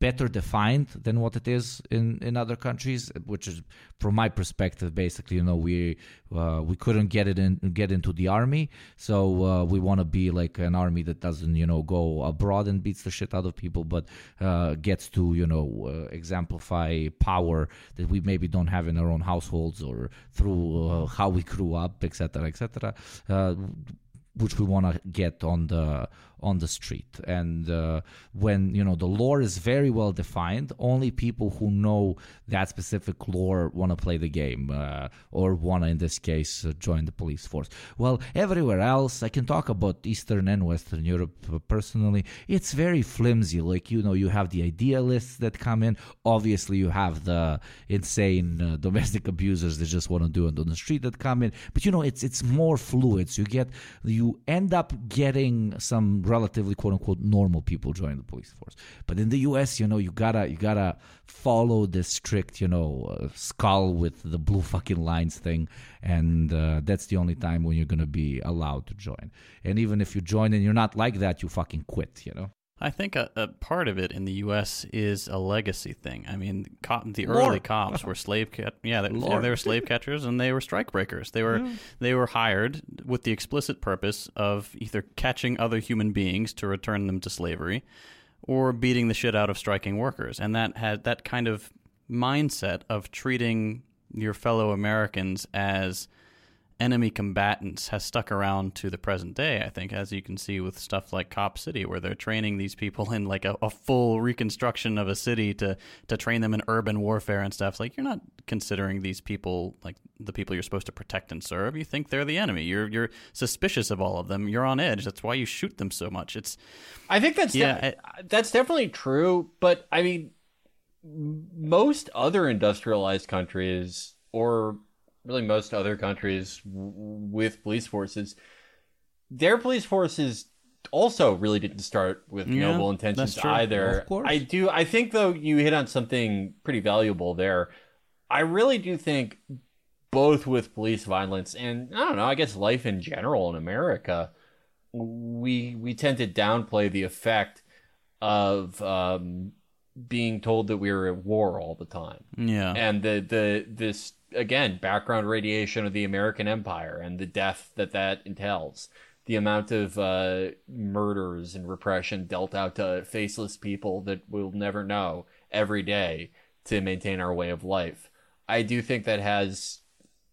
better defined than what it is in, in other countries, which is from my perspective, basically, you know, we uh, we couldn't get it in get into the army, so uh, we want to be like an army that doesn't, you know, go abroad and beats the shit out of people, but uh, gets to, you know, uh, exemplify power that we maybe don't have in our own households or through uh, how we grew up, etc., etc which we want to get on the on the street. And uh, when you know the lore is very well defined only people who know that specific lore want to play the game uh, or want to in this case uh, join the police force. Well everywhere else i can talk about eastern and western europe uh, personally. It's very flimsy. Like you know you have the idealists that come in. Obviously you have the insane uh, domestic abusers that just want to do it on the street that come in. But you know it's it's more fluid. So you get you end up getting some relatively quote unquote normal people join the police force. But in the U.S., you know, you gotta you gotta follow the strict, you know, uh, skull with the blue fucking lines thing, and uh, that's the only time when you're gonna be allowed to join. And even if you join and you're not like that, you fucking quit. You know. I think a, a, part of it in the U.S. is a legacy thing. I mean, co- the Lore. early cops were slave cat. Yeah, they, yeah, they were slave catchers and they were strike breakers. They were they were hired with the explicit purpose of either catching other human beings to return them to slavery, or beating the shit out of striking workers. And that had that kind of mindset of treating your fellow Americans as enemy combatants has stuck around to the present day, I think, as you can see with stuff like Cop City, where they're training these people in like a, a, full reconstruction of a city to, to train them in urban warfare and stuff. It's like you're not considering these people like the people you're supposed to protect and serve. You think they're the enemy. You're you're suspicious of all of them. You're on edge. That's why you shoot them so much. It's I think that's Yeah, de- that's definitely true, but I mean most other industrialized countries or really most other countries w- with police forces. Their police forces also really didn't start with Yeah, noble intentions either. I do i think though you hit on something pretty valuable there. I really do think both with police violence and i don't know i guess life in general in america we we tend to downplay the effect of um, being told that we were at war all the time. Yeah. and the the this again background radiation of the American Empire and the death that that entails, the amount of uh, murders and repression dealt out to faceless people that we'll never know every day to maintain our way of life. I do think that has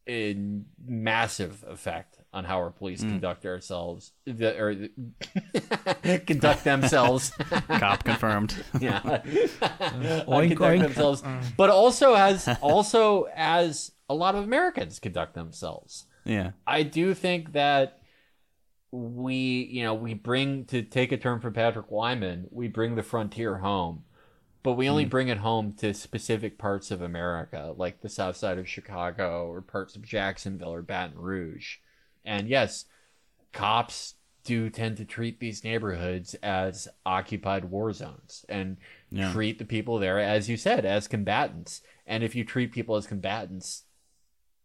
a massive effect on how our police hmm. conduct ourselves the, or conduct themselves Cop confirmed. yeah Oink, conduct oink. themselves hmm. but also as also as a lot of americans conduct themselves yeah. i do think that we you know we bring to take a term from patrick wyman we bring the frontier home but we only bring it home to specific parts of america like the south side of chicago or parts of jacksonville or baton rouge. And yes cops do tend to treat these neighborhoods as occupied war zones and Yeah. treat the people there as you said as combatants. And if you treat people as combatants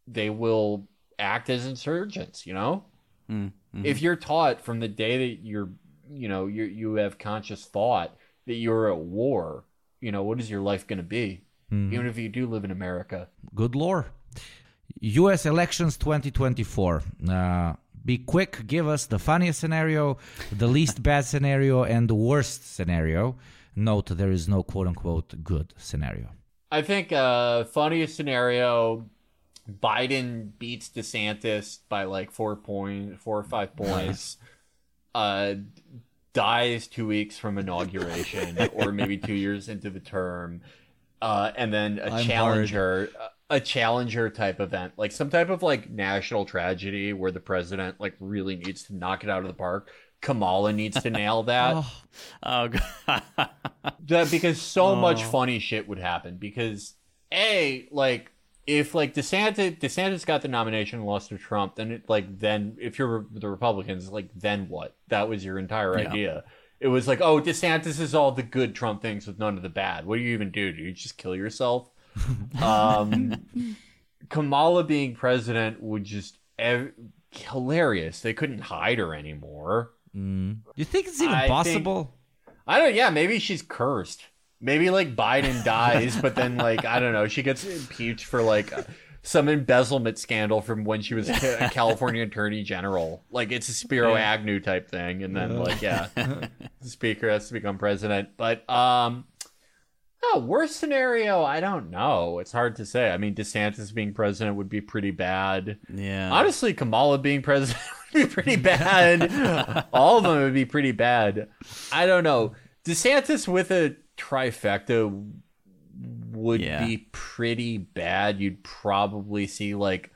they will act as insurgents you know? Mm, mhm. if you're taught from the day that you're you know you you have conscious thought that you're at war you know what is your life going to be even if you do live in america Good lore. U.S. elections 2024. Uh, be quick. Give us the funniest scenario, the least bad scenario, and the worst scenario. Note there is no quote unquote good scenario. I think uh funniest scenario Biden beats DeSantis by like four point four or five points. Uh, dies two weeks from inauguration, or maybe two years into the term, uh, and then a I'm challenger, a challenger type event, like some type of like national tragedy where the president like really needs to knock it out of the park. Kamala needs to nail that. Oh god. that because so much Oh. funny shit would happen because a like if like DeSantis DeSantis got the nomination and lost to Trump, then it like then if you're the Republicans, like then what? That was your entire Yeah. idea. It was like, oh, DeSantis is all the good Trump things with none of the bad. What do you even do? Do you just kill yourself? um, Kamala being president would just ev- hilarious. They couldn't hide her anymore. Mm. You think it's even I think- possible? I don't. Yeah, maybe she's cursed. Maybe like Biden dies, but then like I don't know, she gets impeached for like some embezzlement scandal from when she was a California Attorney General. Like it's a Spiro Agnew type thing, and then like yeah, the Speaker has to become president. But um, no, worst scenario, I don't know. It's hard to say. I mean, DeSantis being president would be pretty bad. Yeah. Honestly, Kamala being president would be pretty bad. All of them would be pretty bad. I don't know. DeSantis with a trifecta would Yeah. be pretty bad. You'd probably see like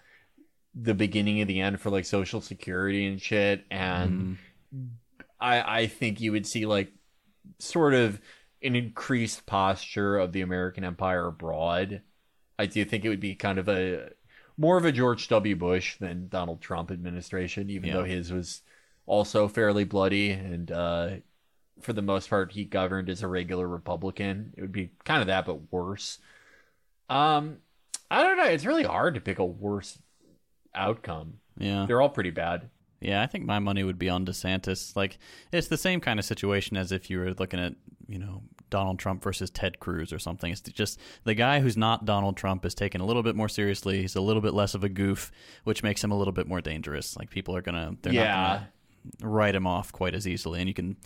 the beginning of the end for like Social Security and shit. And I I think you would see like sort of an increased posture of the American empire abroad. I do think it would be kind of a more of a George W. Bush than Donald Trump administration, even Yeah. though his was also fairly bloody and uh, for the most part he governed as a regular Republican. It would be kind of that, but worse. Um, I don't know. It's really hard to pick a worse outcome. yeah. They're all pretty bad. Yeah, I think my money would be on DeSantis. Like, it's the same kind of situation as if you were looking at, you know, Donald Trump versus Ted Cruz or something. It's just the guy who's not Donald Trump is taken a little bit more seriously. He's a little bit less of a goof, which makes him a little bit more dangerous. Like, people are gonna, they're yeah. not gonna write him off quite as easily, and you can.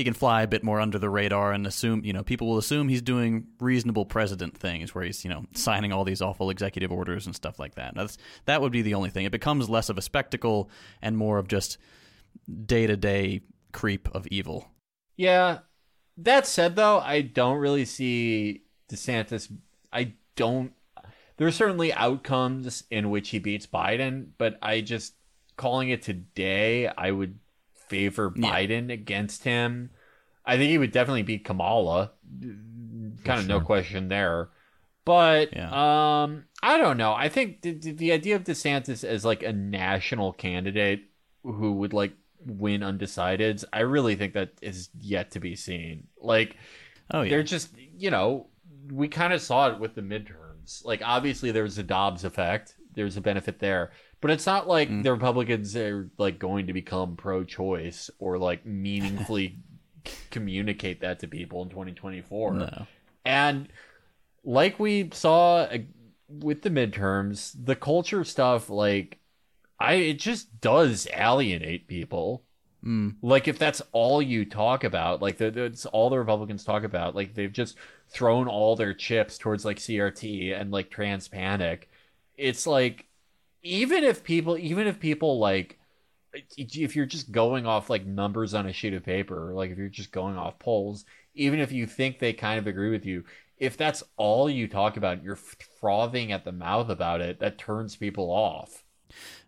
He can fly a bit more under the radar and assume, you know, people will assume he's doing reasonable president things where he's, you know, signing all these awful executive orders and stuff like that. That's that would be the only thing. It becomes less of a spectacle and more of just day to day creep of evil. Yeah. That said, though, I don't really see DeSantis. I don't. There are certainly outcomes in which he beats Biden, but I just calling it today, I would favor Yeah. Biden against him. I think he would definitely beat Kamala. Kind of no question there. But Yeah. um, I don't know. I think the, the the idea of DeSantis as like a national candidate who would like win undecideds, I really think that is yet to be seen. Like Oh yeah, they're just you know we kind of saw it with the midterms like obviously there was a dobbs effect there's a benefit there but it's not like Mm. the republicans are like going to become pro-choice or like meaningfully communicate that to people in 2024 no. and like we saw with the midterms the culture stuff like i it just does alienate people Mm. like if that's all you talk about like the- that's all the republicans talk about like they've just thrown all their chips towards like crt and like trans panic it's like even if people even if people like if you're just going off like numbers on a sheet of paper like if you're just going off polls even if you think they kind of agree with you if that's all you talk about you're frothing at the mouth about it that turns people off.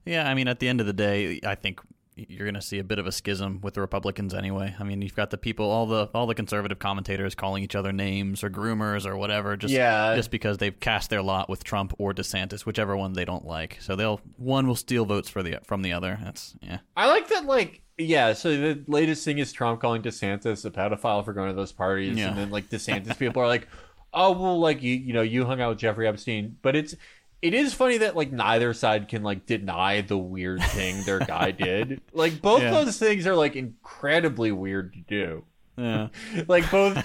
Yeah, I mean, at the end of the day, I think you're going to see a bit of a schism with the Republicans anyway. I mean, you've got the people, all the all the conservative commentators calling each other names or groomers or whatever, just Yeah. just because they've cast their lot with Trump or DeSantis, whichever one they don't like. So they'll one will steal votes for the from the other. That's yeah. I like that, like, yeah, so the latest thing is Trump calling DeSantis a pedophile for going to those parties. Yeah. And then, like, DeSantis people are like, oh, well, like, you, you know, you hung out with Jeffrey Epstein. But it's, it is funny that, like, neither side can, like, deny the weird thing their guy did. Like, both Yeah. those things are, like, incredibly weird to do. Yeah. Like, both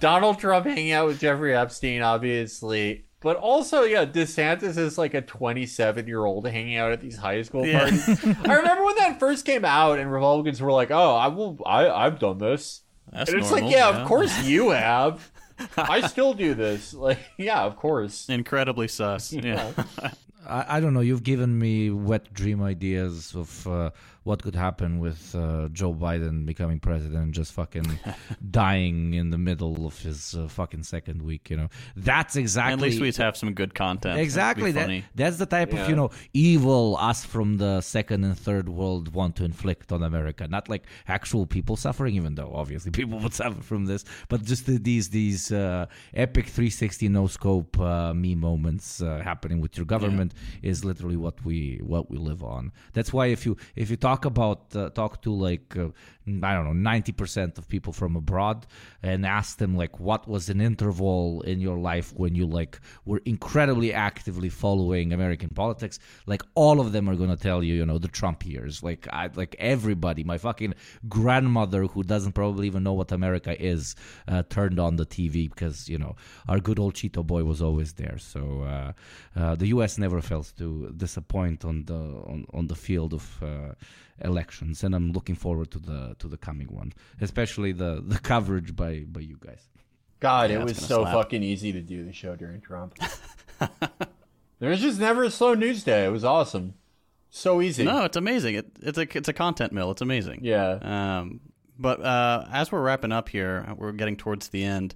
Donald Trump hanging out with Jeffrey Epstein, obviously. But also, yeah, DeSantis is like a 27 year old hanging out at these high school Yeah. parties. I remember when that first came out, and Republicans were like, "Oh, I will, I, I've done this," That's and it's normal, like, "Yeah, of course you have. I still do this. Like, yeah, of course." Incredibly sus. Yeah. I, I don't know. You've given me wet dream ideas of uh, what could happen with uh, Joe Biden becoming president and just fucking dying in the middle of his uh, fucking second week. You know, that's exactly. At least we have some good content. Exactly. That, that's the type Yeah. of you know evil us from the second and third world want to inflict on America. Not like actual people suffering, even though obviously people would suffer from this, but just the, these these uh, epic 360 no scope uh, me moments uh, happening with your government is literally what we what we live on. That's why if you if you talk about uh, talk to like uh, I don't know 90 percent of people from abroad and ask them like what was an interval in your life when you like were incredibly actively following American politics, like all of them are gonna tell you, you know, the Trump years. Like I like everybody, my fucking grandmother who doesn't probably even know what America is, uh, turned on the TV because you know our good old Cheeto boy was always there. So uh, uh, the U.S. never fails to disappoint on the on, on the field of. Elections and i'm looking forward to the to the coming one especially the the coverage by by you guys God, Yeah, it was so slap. fucking easy to do the show during Trump. there was just never a slow news day. It was awesome. So easy. No, it's amazing. It, it's a it's a content mill. It's amazing. Yeah. Um, but uh, as we're wrapping up here, we're getting towards the end.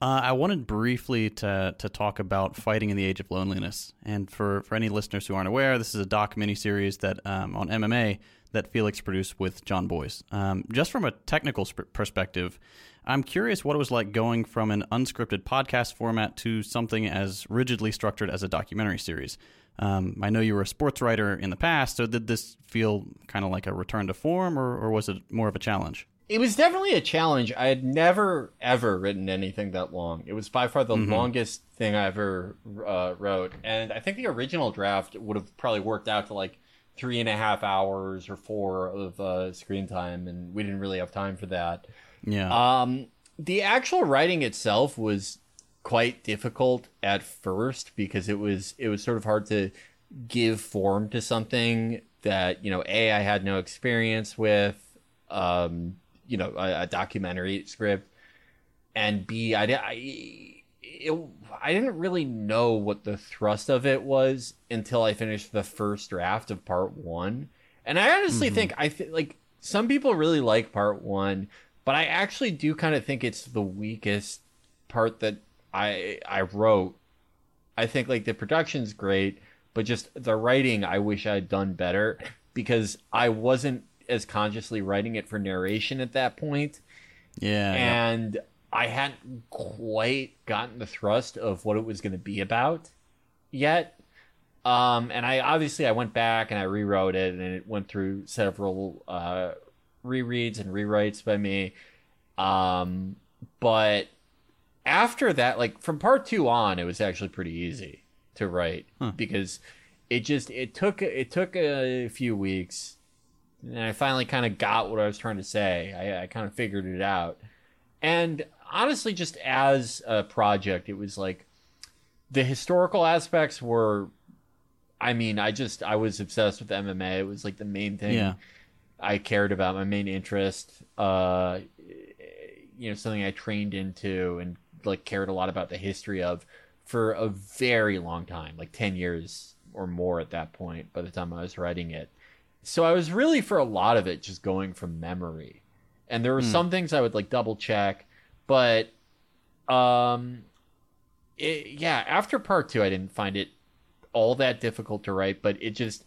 Uh, I wanted briefly to to talk about fighting in the age of loneliness. And for, for any listeners who aren't aware, this is a doc miniseries that um, on MMA that Felix produced with Jon Bois. Um, just from a technical sp- perspective, I'm curious what it was like going from an unscripted podcast format to something as rigidly structured as a documentary series. Um, I know you were a sports writer in the past, so did this feel kind of like a return to form, or, or was it more of a challenge? It was definitely a challenge. I had never ever written anything that long. It was by far the longest thing I ever uh, wrote, and I think the original draft would have probably worked out to like three and a half hours or four of uh, screen time, and we didn't really have time for that. Yeah. Um, the actual writing itself was quite difficult at first because it was it was sort of hard to give form to something that you know a I had no experience with, um, you know, a, a documentary script, and b I I it, I didn't really know what the thrust of it was until I finished the first draft of part one, and I honestly mm-hmm. think I th- like some people really like part one, but I actually do kind of think it's the weakest part that I I wrote. I think like the production's great, but just the writing I wish I'd done better because I wasn't as consciously writing it for narration at that point yeah. and I hadn't quite gotten the thrust of what it was going to be about yet. Um, and I obviously I went back and I rewrote it, and it went through several uh, rereads and rewrites by me. Um, but after that, like from part two on, it was actually pretty easy to write because it just it took it took a few weeks, and I finally kind of got what I was trying to say. I, I kind of figured it out, and honestly, just as a project, it was like the historical aspects were. I mean, I just I was obsessed with MMA. It was like the main thing Yeah. I cared about, my main interest. Uh, you know, something I trained into and like cared a lot about the history of for a very long time, like ten years or more at that point. By the time I was writing it, so I was really for a lot of it just going from memory, and there were some things I would like double check, but um, it, yeah, after part two, I didn't find it all that difficult to write, but it just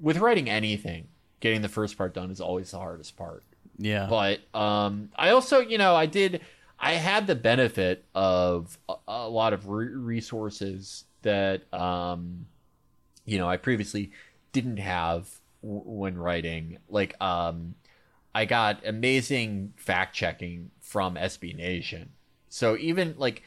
with writing anything, getting the first part done is always the hardest part. yeah. But um, I also, you know, I did, I had the benefit of a, a lot of re- resources that, um, you know, I previously didn't have w- when writing. Like, um, I got amazing fact checking from SB Nation. So even like,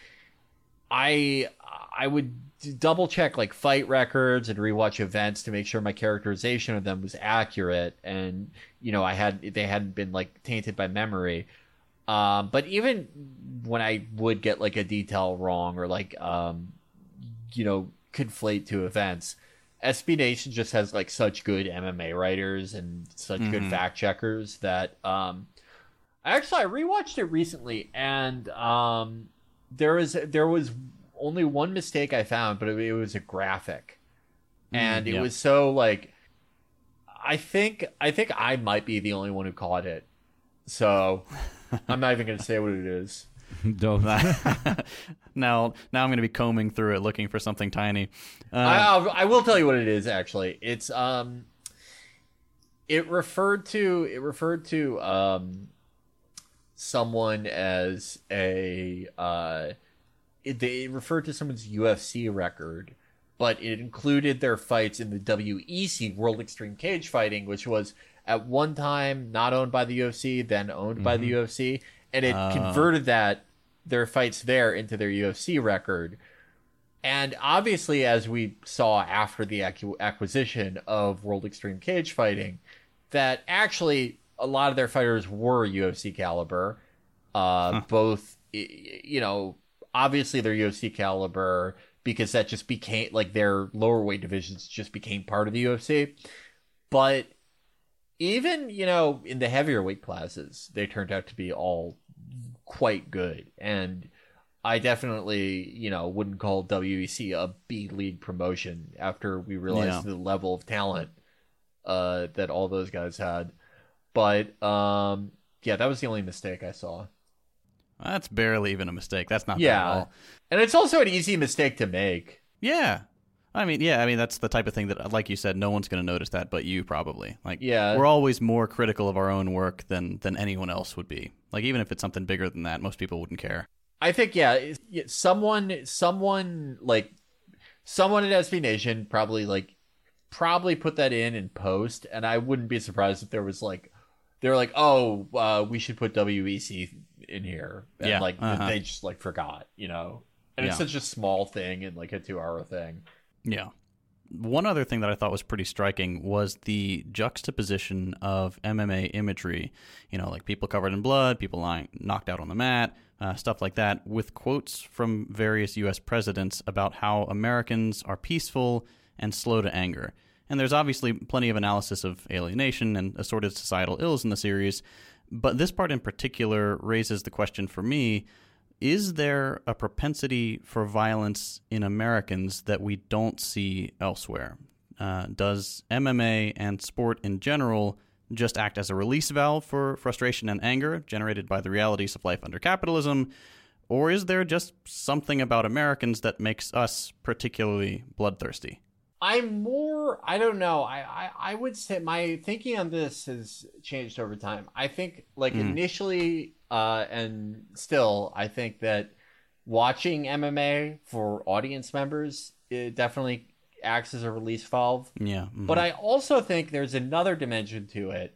I I would double check like fight records and rewatch events to make sure my characterization of them was accurate and you know I had they hadn't been like tainted by memory. Um, but even when I would get like a detail wrong or like um, you know conflate two events, SB Nation just has like such good MMA writers and such good fact checkers that um, actually I rewatched it recently and um, there was there was only one mistake I found, but it, it was a graphic and it yeah. was so like I think I think I might be the only one who caught it. So I'm not even going to say what it is. Don't. now, now I'm going to be combing through it looking for something tiny. Uh, I, I'll, tell you what it is. Actually, it's um, it referred to it referred to um, someone as a uh, it, they referred to someone's UFC record, but it included their fights in the WEC World Extreme Cage Fighting, which was at one time not owned by the UFC, then owned by the UFC, and it converted that their fights there into their UFC record. And obviously, as we saw after the acquisition of World Extreme Cage Fighting, that actually a lot of their fighters were UFC caliber. Uh, Both, you know, obviously they're UFC caliber because that just became like their lower weight divisions just became part of the UFC. But even you know in the heavier weight classes, they turned out to be all quite good and. I definitely, you know, wouldn't call WEC a B league promotion after we realized Yeah. the level of talent uh, that all those guys had. But um, yeah, that was the only mistake I saw. that's barely even a mistake. That's not bad at Yeah, all. and it's also an easy mistake to make. Yeah. I mean, yeah, I mean that's the type of thing that like you said no one's going to notice that but you probably. Like Yeah. we're always more critical of our own work than than anyone else would be. Like even if it's something bigger than that, most people wouldn't care. I think yeah, someone, someone like someone at SB Nation probably like probably put that in and post, and I wouldn't be surprised if there was like they're like, oh, uh, we should put WEC in here, and Yeah, like uh-huh. they just like forgot, you know. And it's such a small thing and like a two-hour thing. Yeah. One other thing that I thought was pretty striking was the juxtaposition of MMA imagery, you know, like people covered in blood, people lying knocked out on the mat, uh, stuff like that, with quotes from various U.S. presidents about how Americans are peaceful and slow to anger. And there's obviously plenty of analysis of alienation and assorted societal ills in the series, but this part in particular raises the question for me is there a propensity for violence in Americans that we don't see elsewhere? Uh, does MMA and sport in general just act as a release valve for frustration and anger generated by the realities of life under capitalism? Or is there just something about Americans that makes us particularly bloodthirsty? I'm more. I don't know. I, I I would say my thinking on this has changed over time. I think like initially, uh, and still, I think that watching MMA for audience members it definitely acts as a release valve. Yeah. mhm. But I also think there's another dimension to it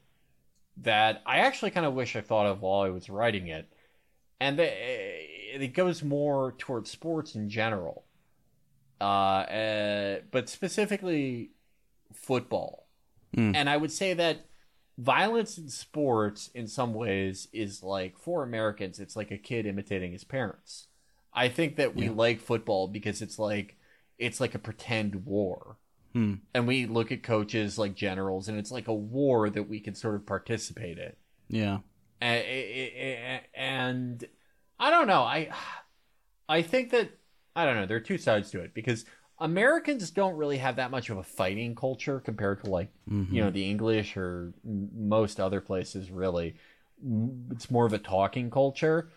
that I actually kind of wish I thought of while I was writing it, and the, it goes more towards sports in general, uh, uh, but specifically football. Mm. And I would say that violence in sports, in some ways, is like for Americans, it's like a kid imitating his parents. I think that we Yeah. like football because it's like it's like a pretend war Hmm. and we look at coaches like generals and it's like a war that we can sort of participate in Yeah. A- a- a- and i don't know i i think that i don't know there are two sides to it because americans don't really have that much of a fighting culture compared to like you know the english or most other places really. It's more of a talking culture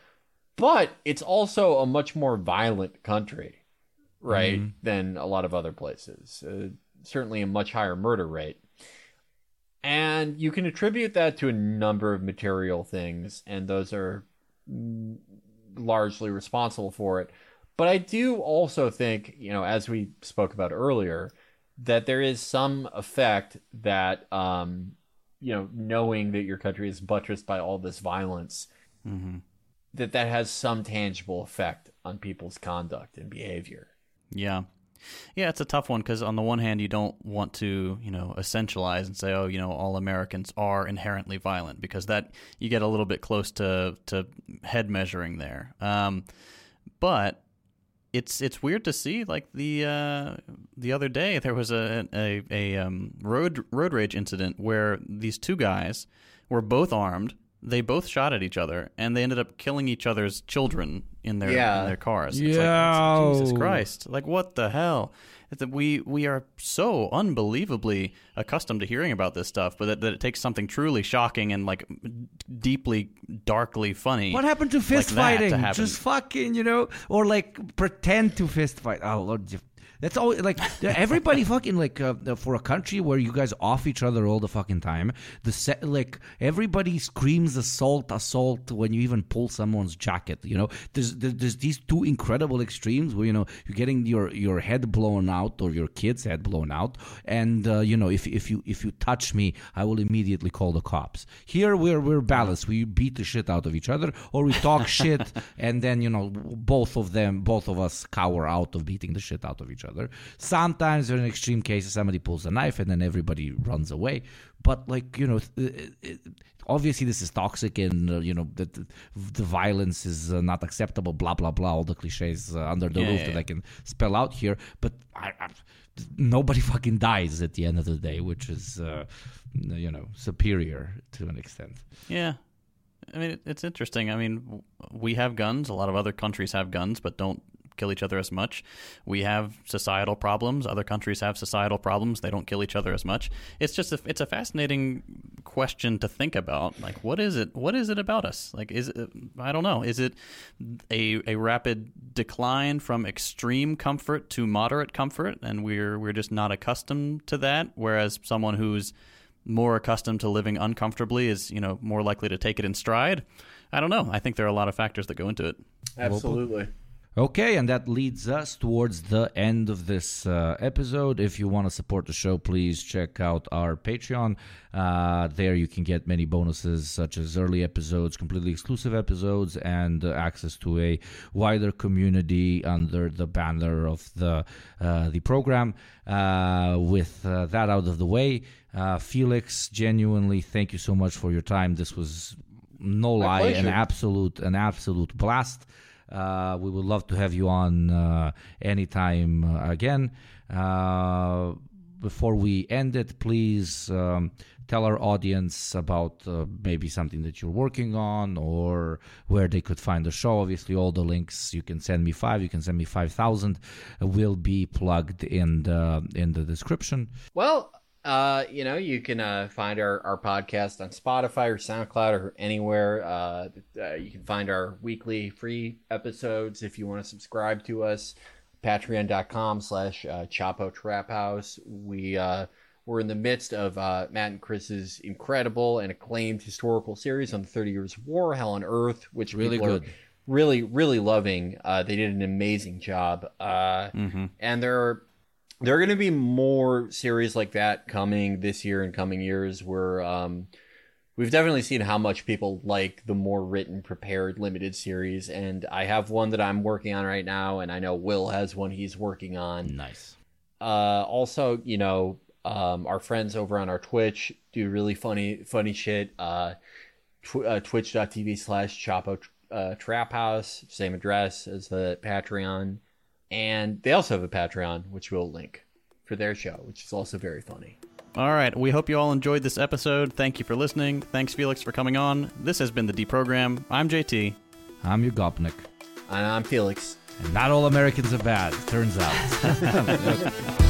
but it's also a much more violent country right than a lot of other places. Uh, certainly a much higher murder rate. And you can attribute that to a number of material things and those are largely responsible for it but i do also think you know as we spoke about earlier that there is some effect that um you know knowing that your country is buttressed by all this violence hmm that that has some tangible effect on people's conduct and behavior Yeah. Yeah, it's a tough one because on the one hand, you don't want to, you know, essentialize and say, oh, you know, all Americans are inherently violent because that you get a little bit close to to head measuring there. Um, but it's it's weird to see like the uh, the other day there was a a, a um, road road rage incident where these two guys were both armed. They both shot at each other, and they ended up killing each other's children in their Yeah. in their cars. It's like, it's- Jesus Christ! Like what the hell? That we we are so unbelievably accustomed to hearing about this stuff, but that, that it takes something truly shocking and like deeply, darkly funny. What happened to fist like that to fighting? Just fucking, you know, or like pretend to fist fight. Oh Lord, you- that's all. Like everybody fucking like uh, for a country where you guys off each other all the fucking time. The set like everybody screams assault, assault when you even pull someone's jacket. You know, there's there- there's these two incredible extremes where you know you're getting your your head blown out or your kid's head blown out, and uh, you know if if you if you touch me, I will immediately call the cops. Here we're we're balanced. We beat the shit out of each other, or we talk shit, and then you know both of them, both of us cower out of beating the shit out of each other. Sometimes, in extreme cases, somebody pulls a knife and then everybody runs away. But like you know, it, it, obviously this is toxic, and uh, you know that the, the violence is uh, not acceptable. Blah blah blah. All the cliches uh, under the Yeah, roof yeah, that yeah. I can spell out here. But I, I, nobody fucking dies at the end of the day, which is uh, you know superior to an extent. Yeah. I mean, it's interesting. I mean, we have guns. A lot of other countries have guns, but don't kill each other as much. We have societal problems. Other countries have societal problems. They don't kill each other as much. It's just a, it's a fascinating question to think about. Like, what is it? What is it about us? Like, is it? I don't know. Is it a a rapid decline from extreme comfort to moderate comfort, and we're we're just not accustomed to that? Whereas someone who's more accustomed to living uncomfortably is you know more likely to take it in stride i don't know i think there are a lot of factors that go into it Absolutely. Okay, and that leads us towards the end of this uh, episode. If you want to support the show, please check out our Patreon. Uh, there you can get many bonuses, such as early episodes, completely exclusive episodes, and uh, access to a wider community under the banner of the uh, the Deprogram. Uh, with uh, that out of the way, uh, Felix, genuinely, thank you so much for your time. This was no My lie, an absolute an absolute blast. Uh, we would love to have you on uh, anytime uh, again. Uh, before we end it, please um, tell our audience about uh, maybe something that you're working on or where they could find the show. Obviously, all the links you can send me five, you can send me five thousand, will be plugged in the in the description. Well, uh, you know, you can uh, find our, our podcast on Spotify or SoundCloud or anywhere. Uh, uh, you can find our weekly free episodes if you want to subscribe to us. Patreon.com slash uh, Chapo Trap House. We, uh, we're in the midst of uh, Matt and Chris's incredible and acclaimed historical series on the 30 Years of War, Hell on Earth, which Really good. really, really loving. Uh, they did an amazing job. Uh, and there are there are going to be more series like that coming this year and coming years where um, we've definitely seen how much people like the more written prepared limited series and i have one that i'm working on right now and i know will has one he's working on Nice. uh, also, you know, um, our friends over on our Twitch do really funny, funny shit. Uh, tw- uh, Twitch.tv slash Chapo uh, Trap House, same address as the Patreon. And they also have a Patreon, which we'll link for their show, which is also very funny. all right we hope you all enjoyed this episode thank you for listening thanks felix for coming on this has been the deprogram i'm jt I'm Yugopnik. And I'm Felix. And not all Americans are bad, turns out.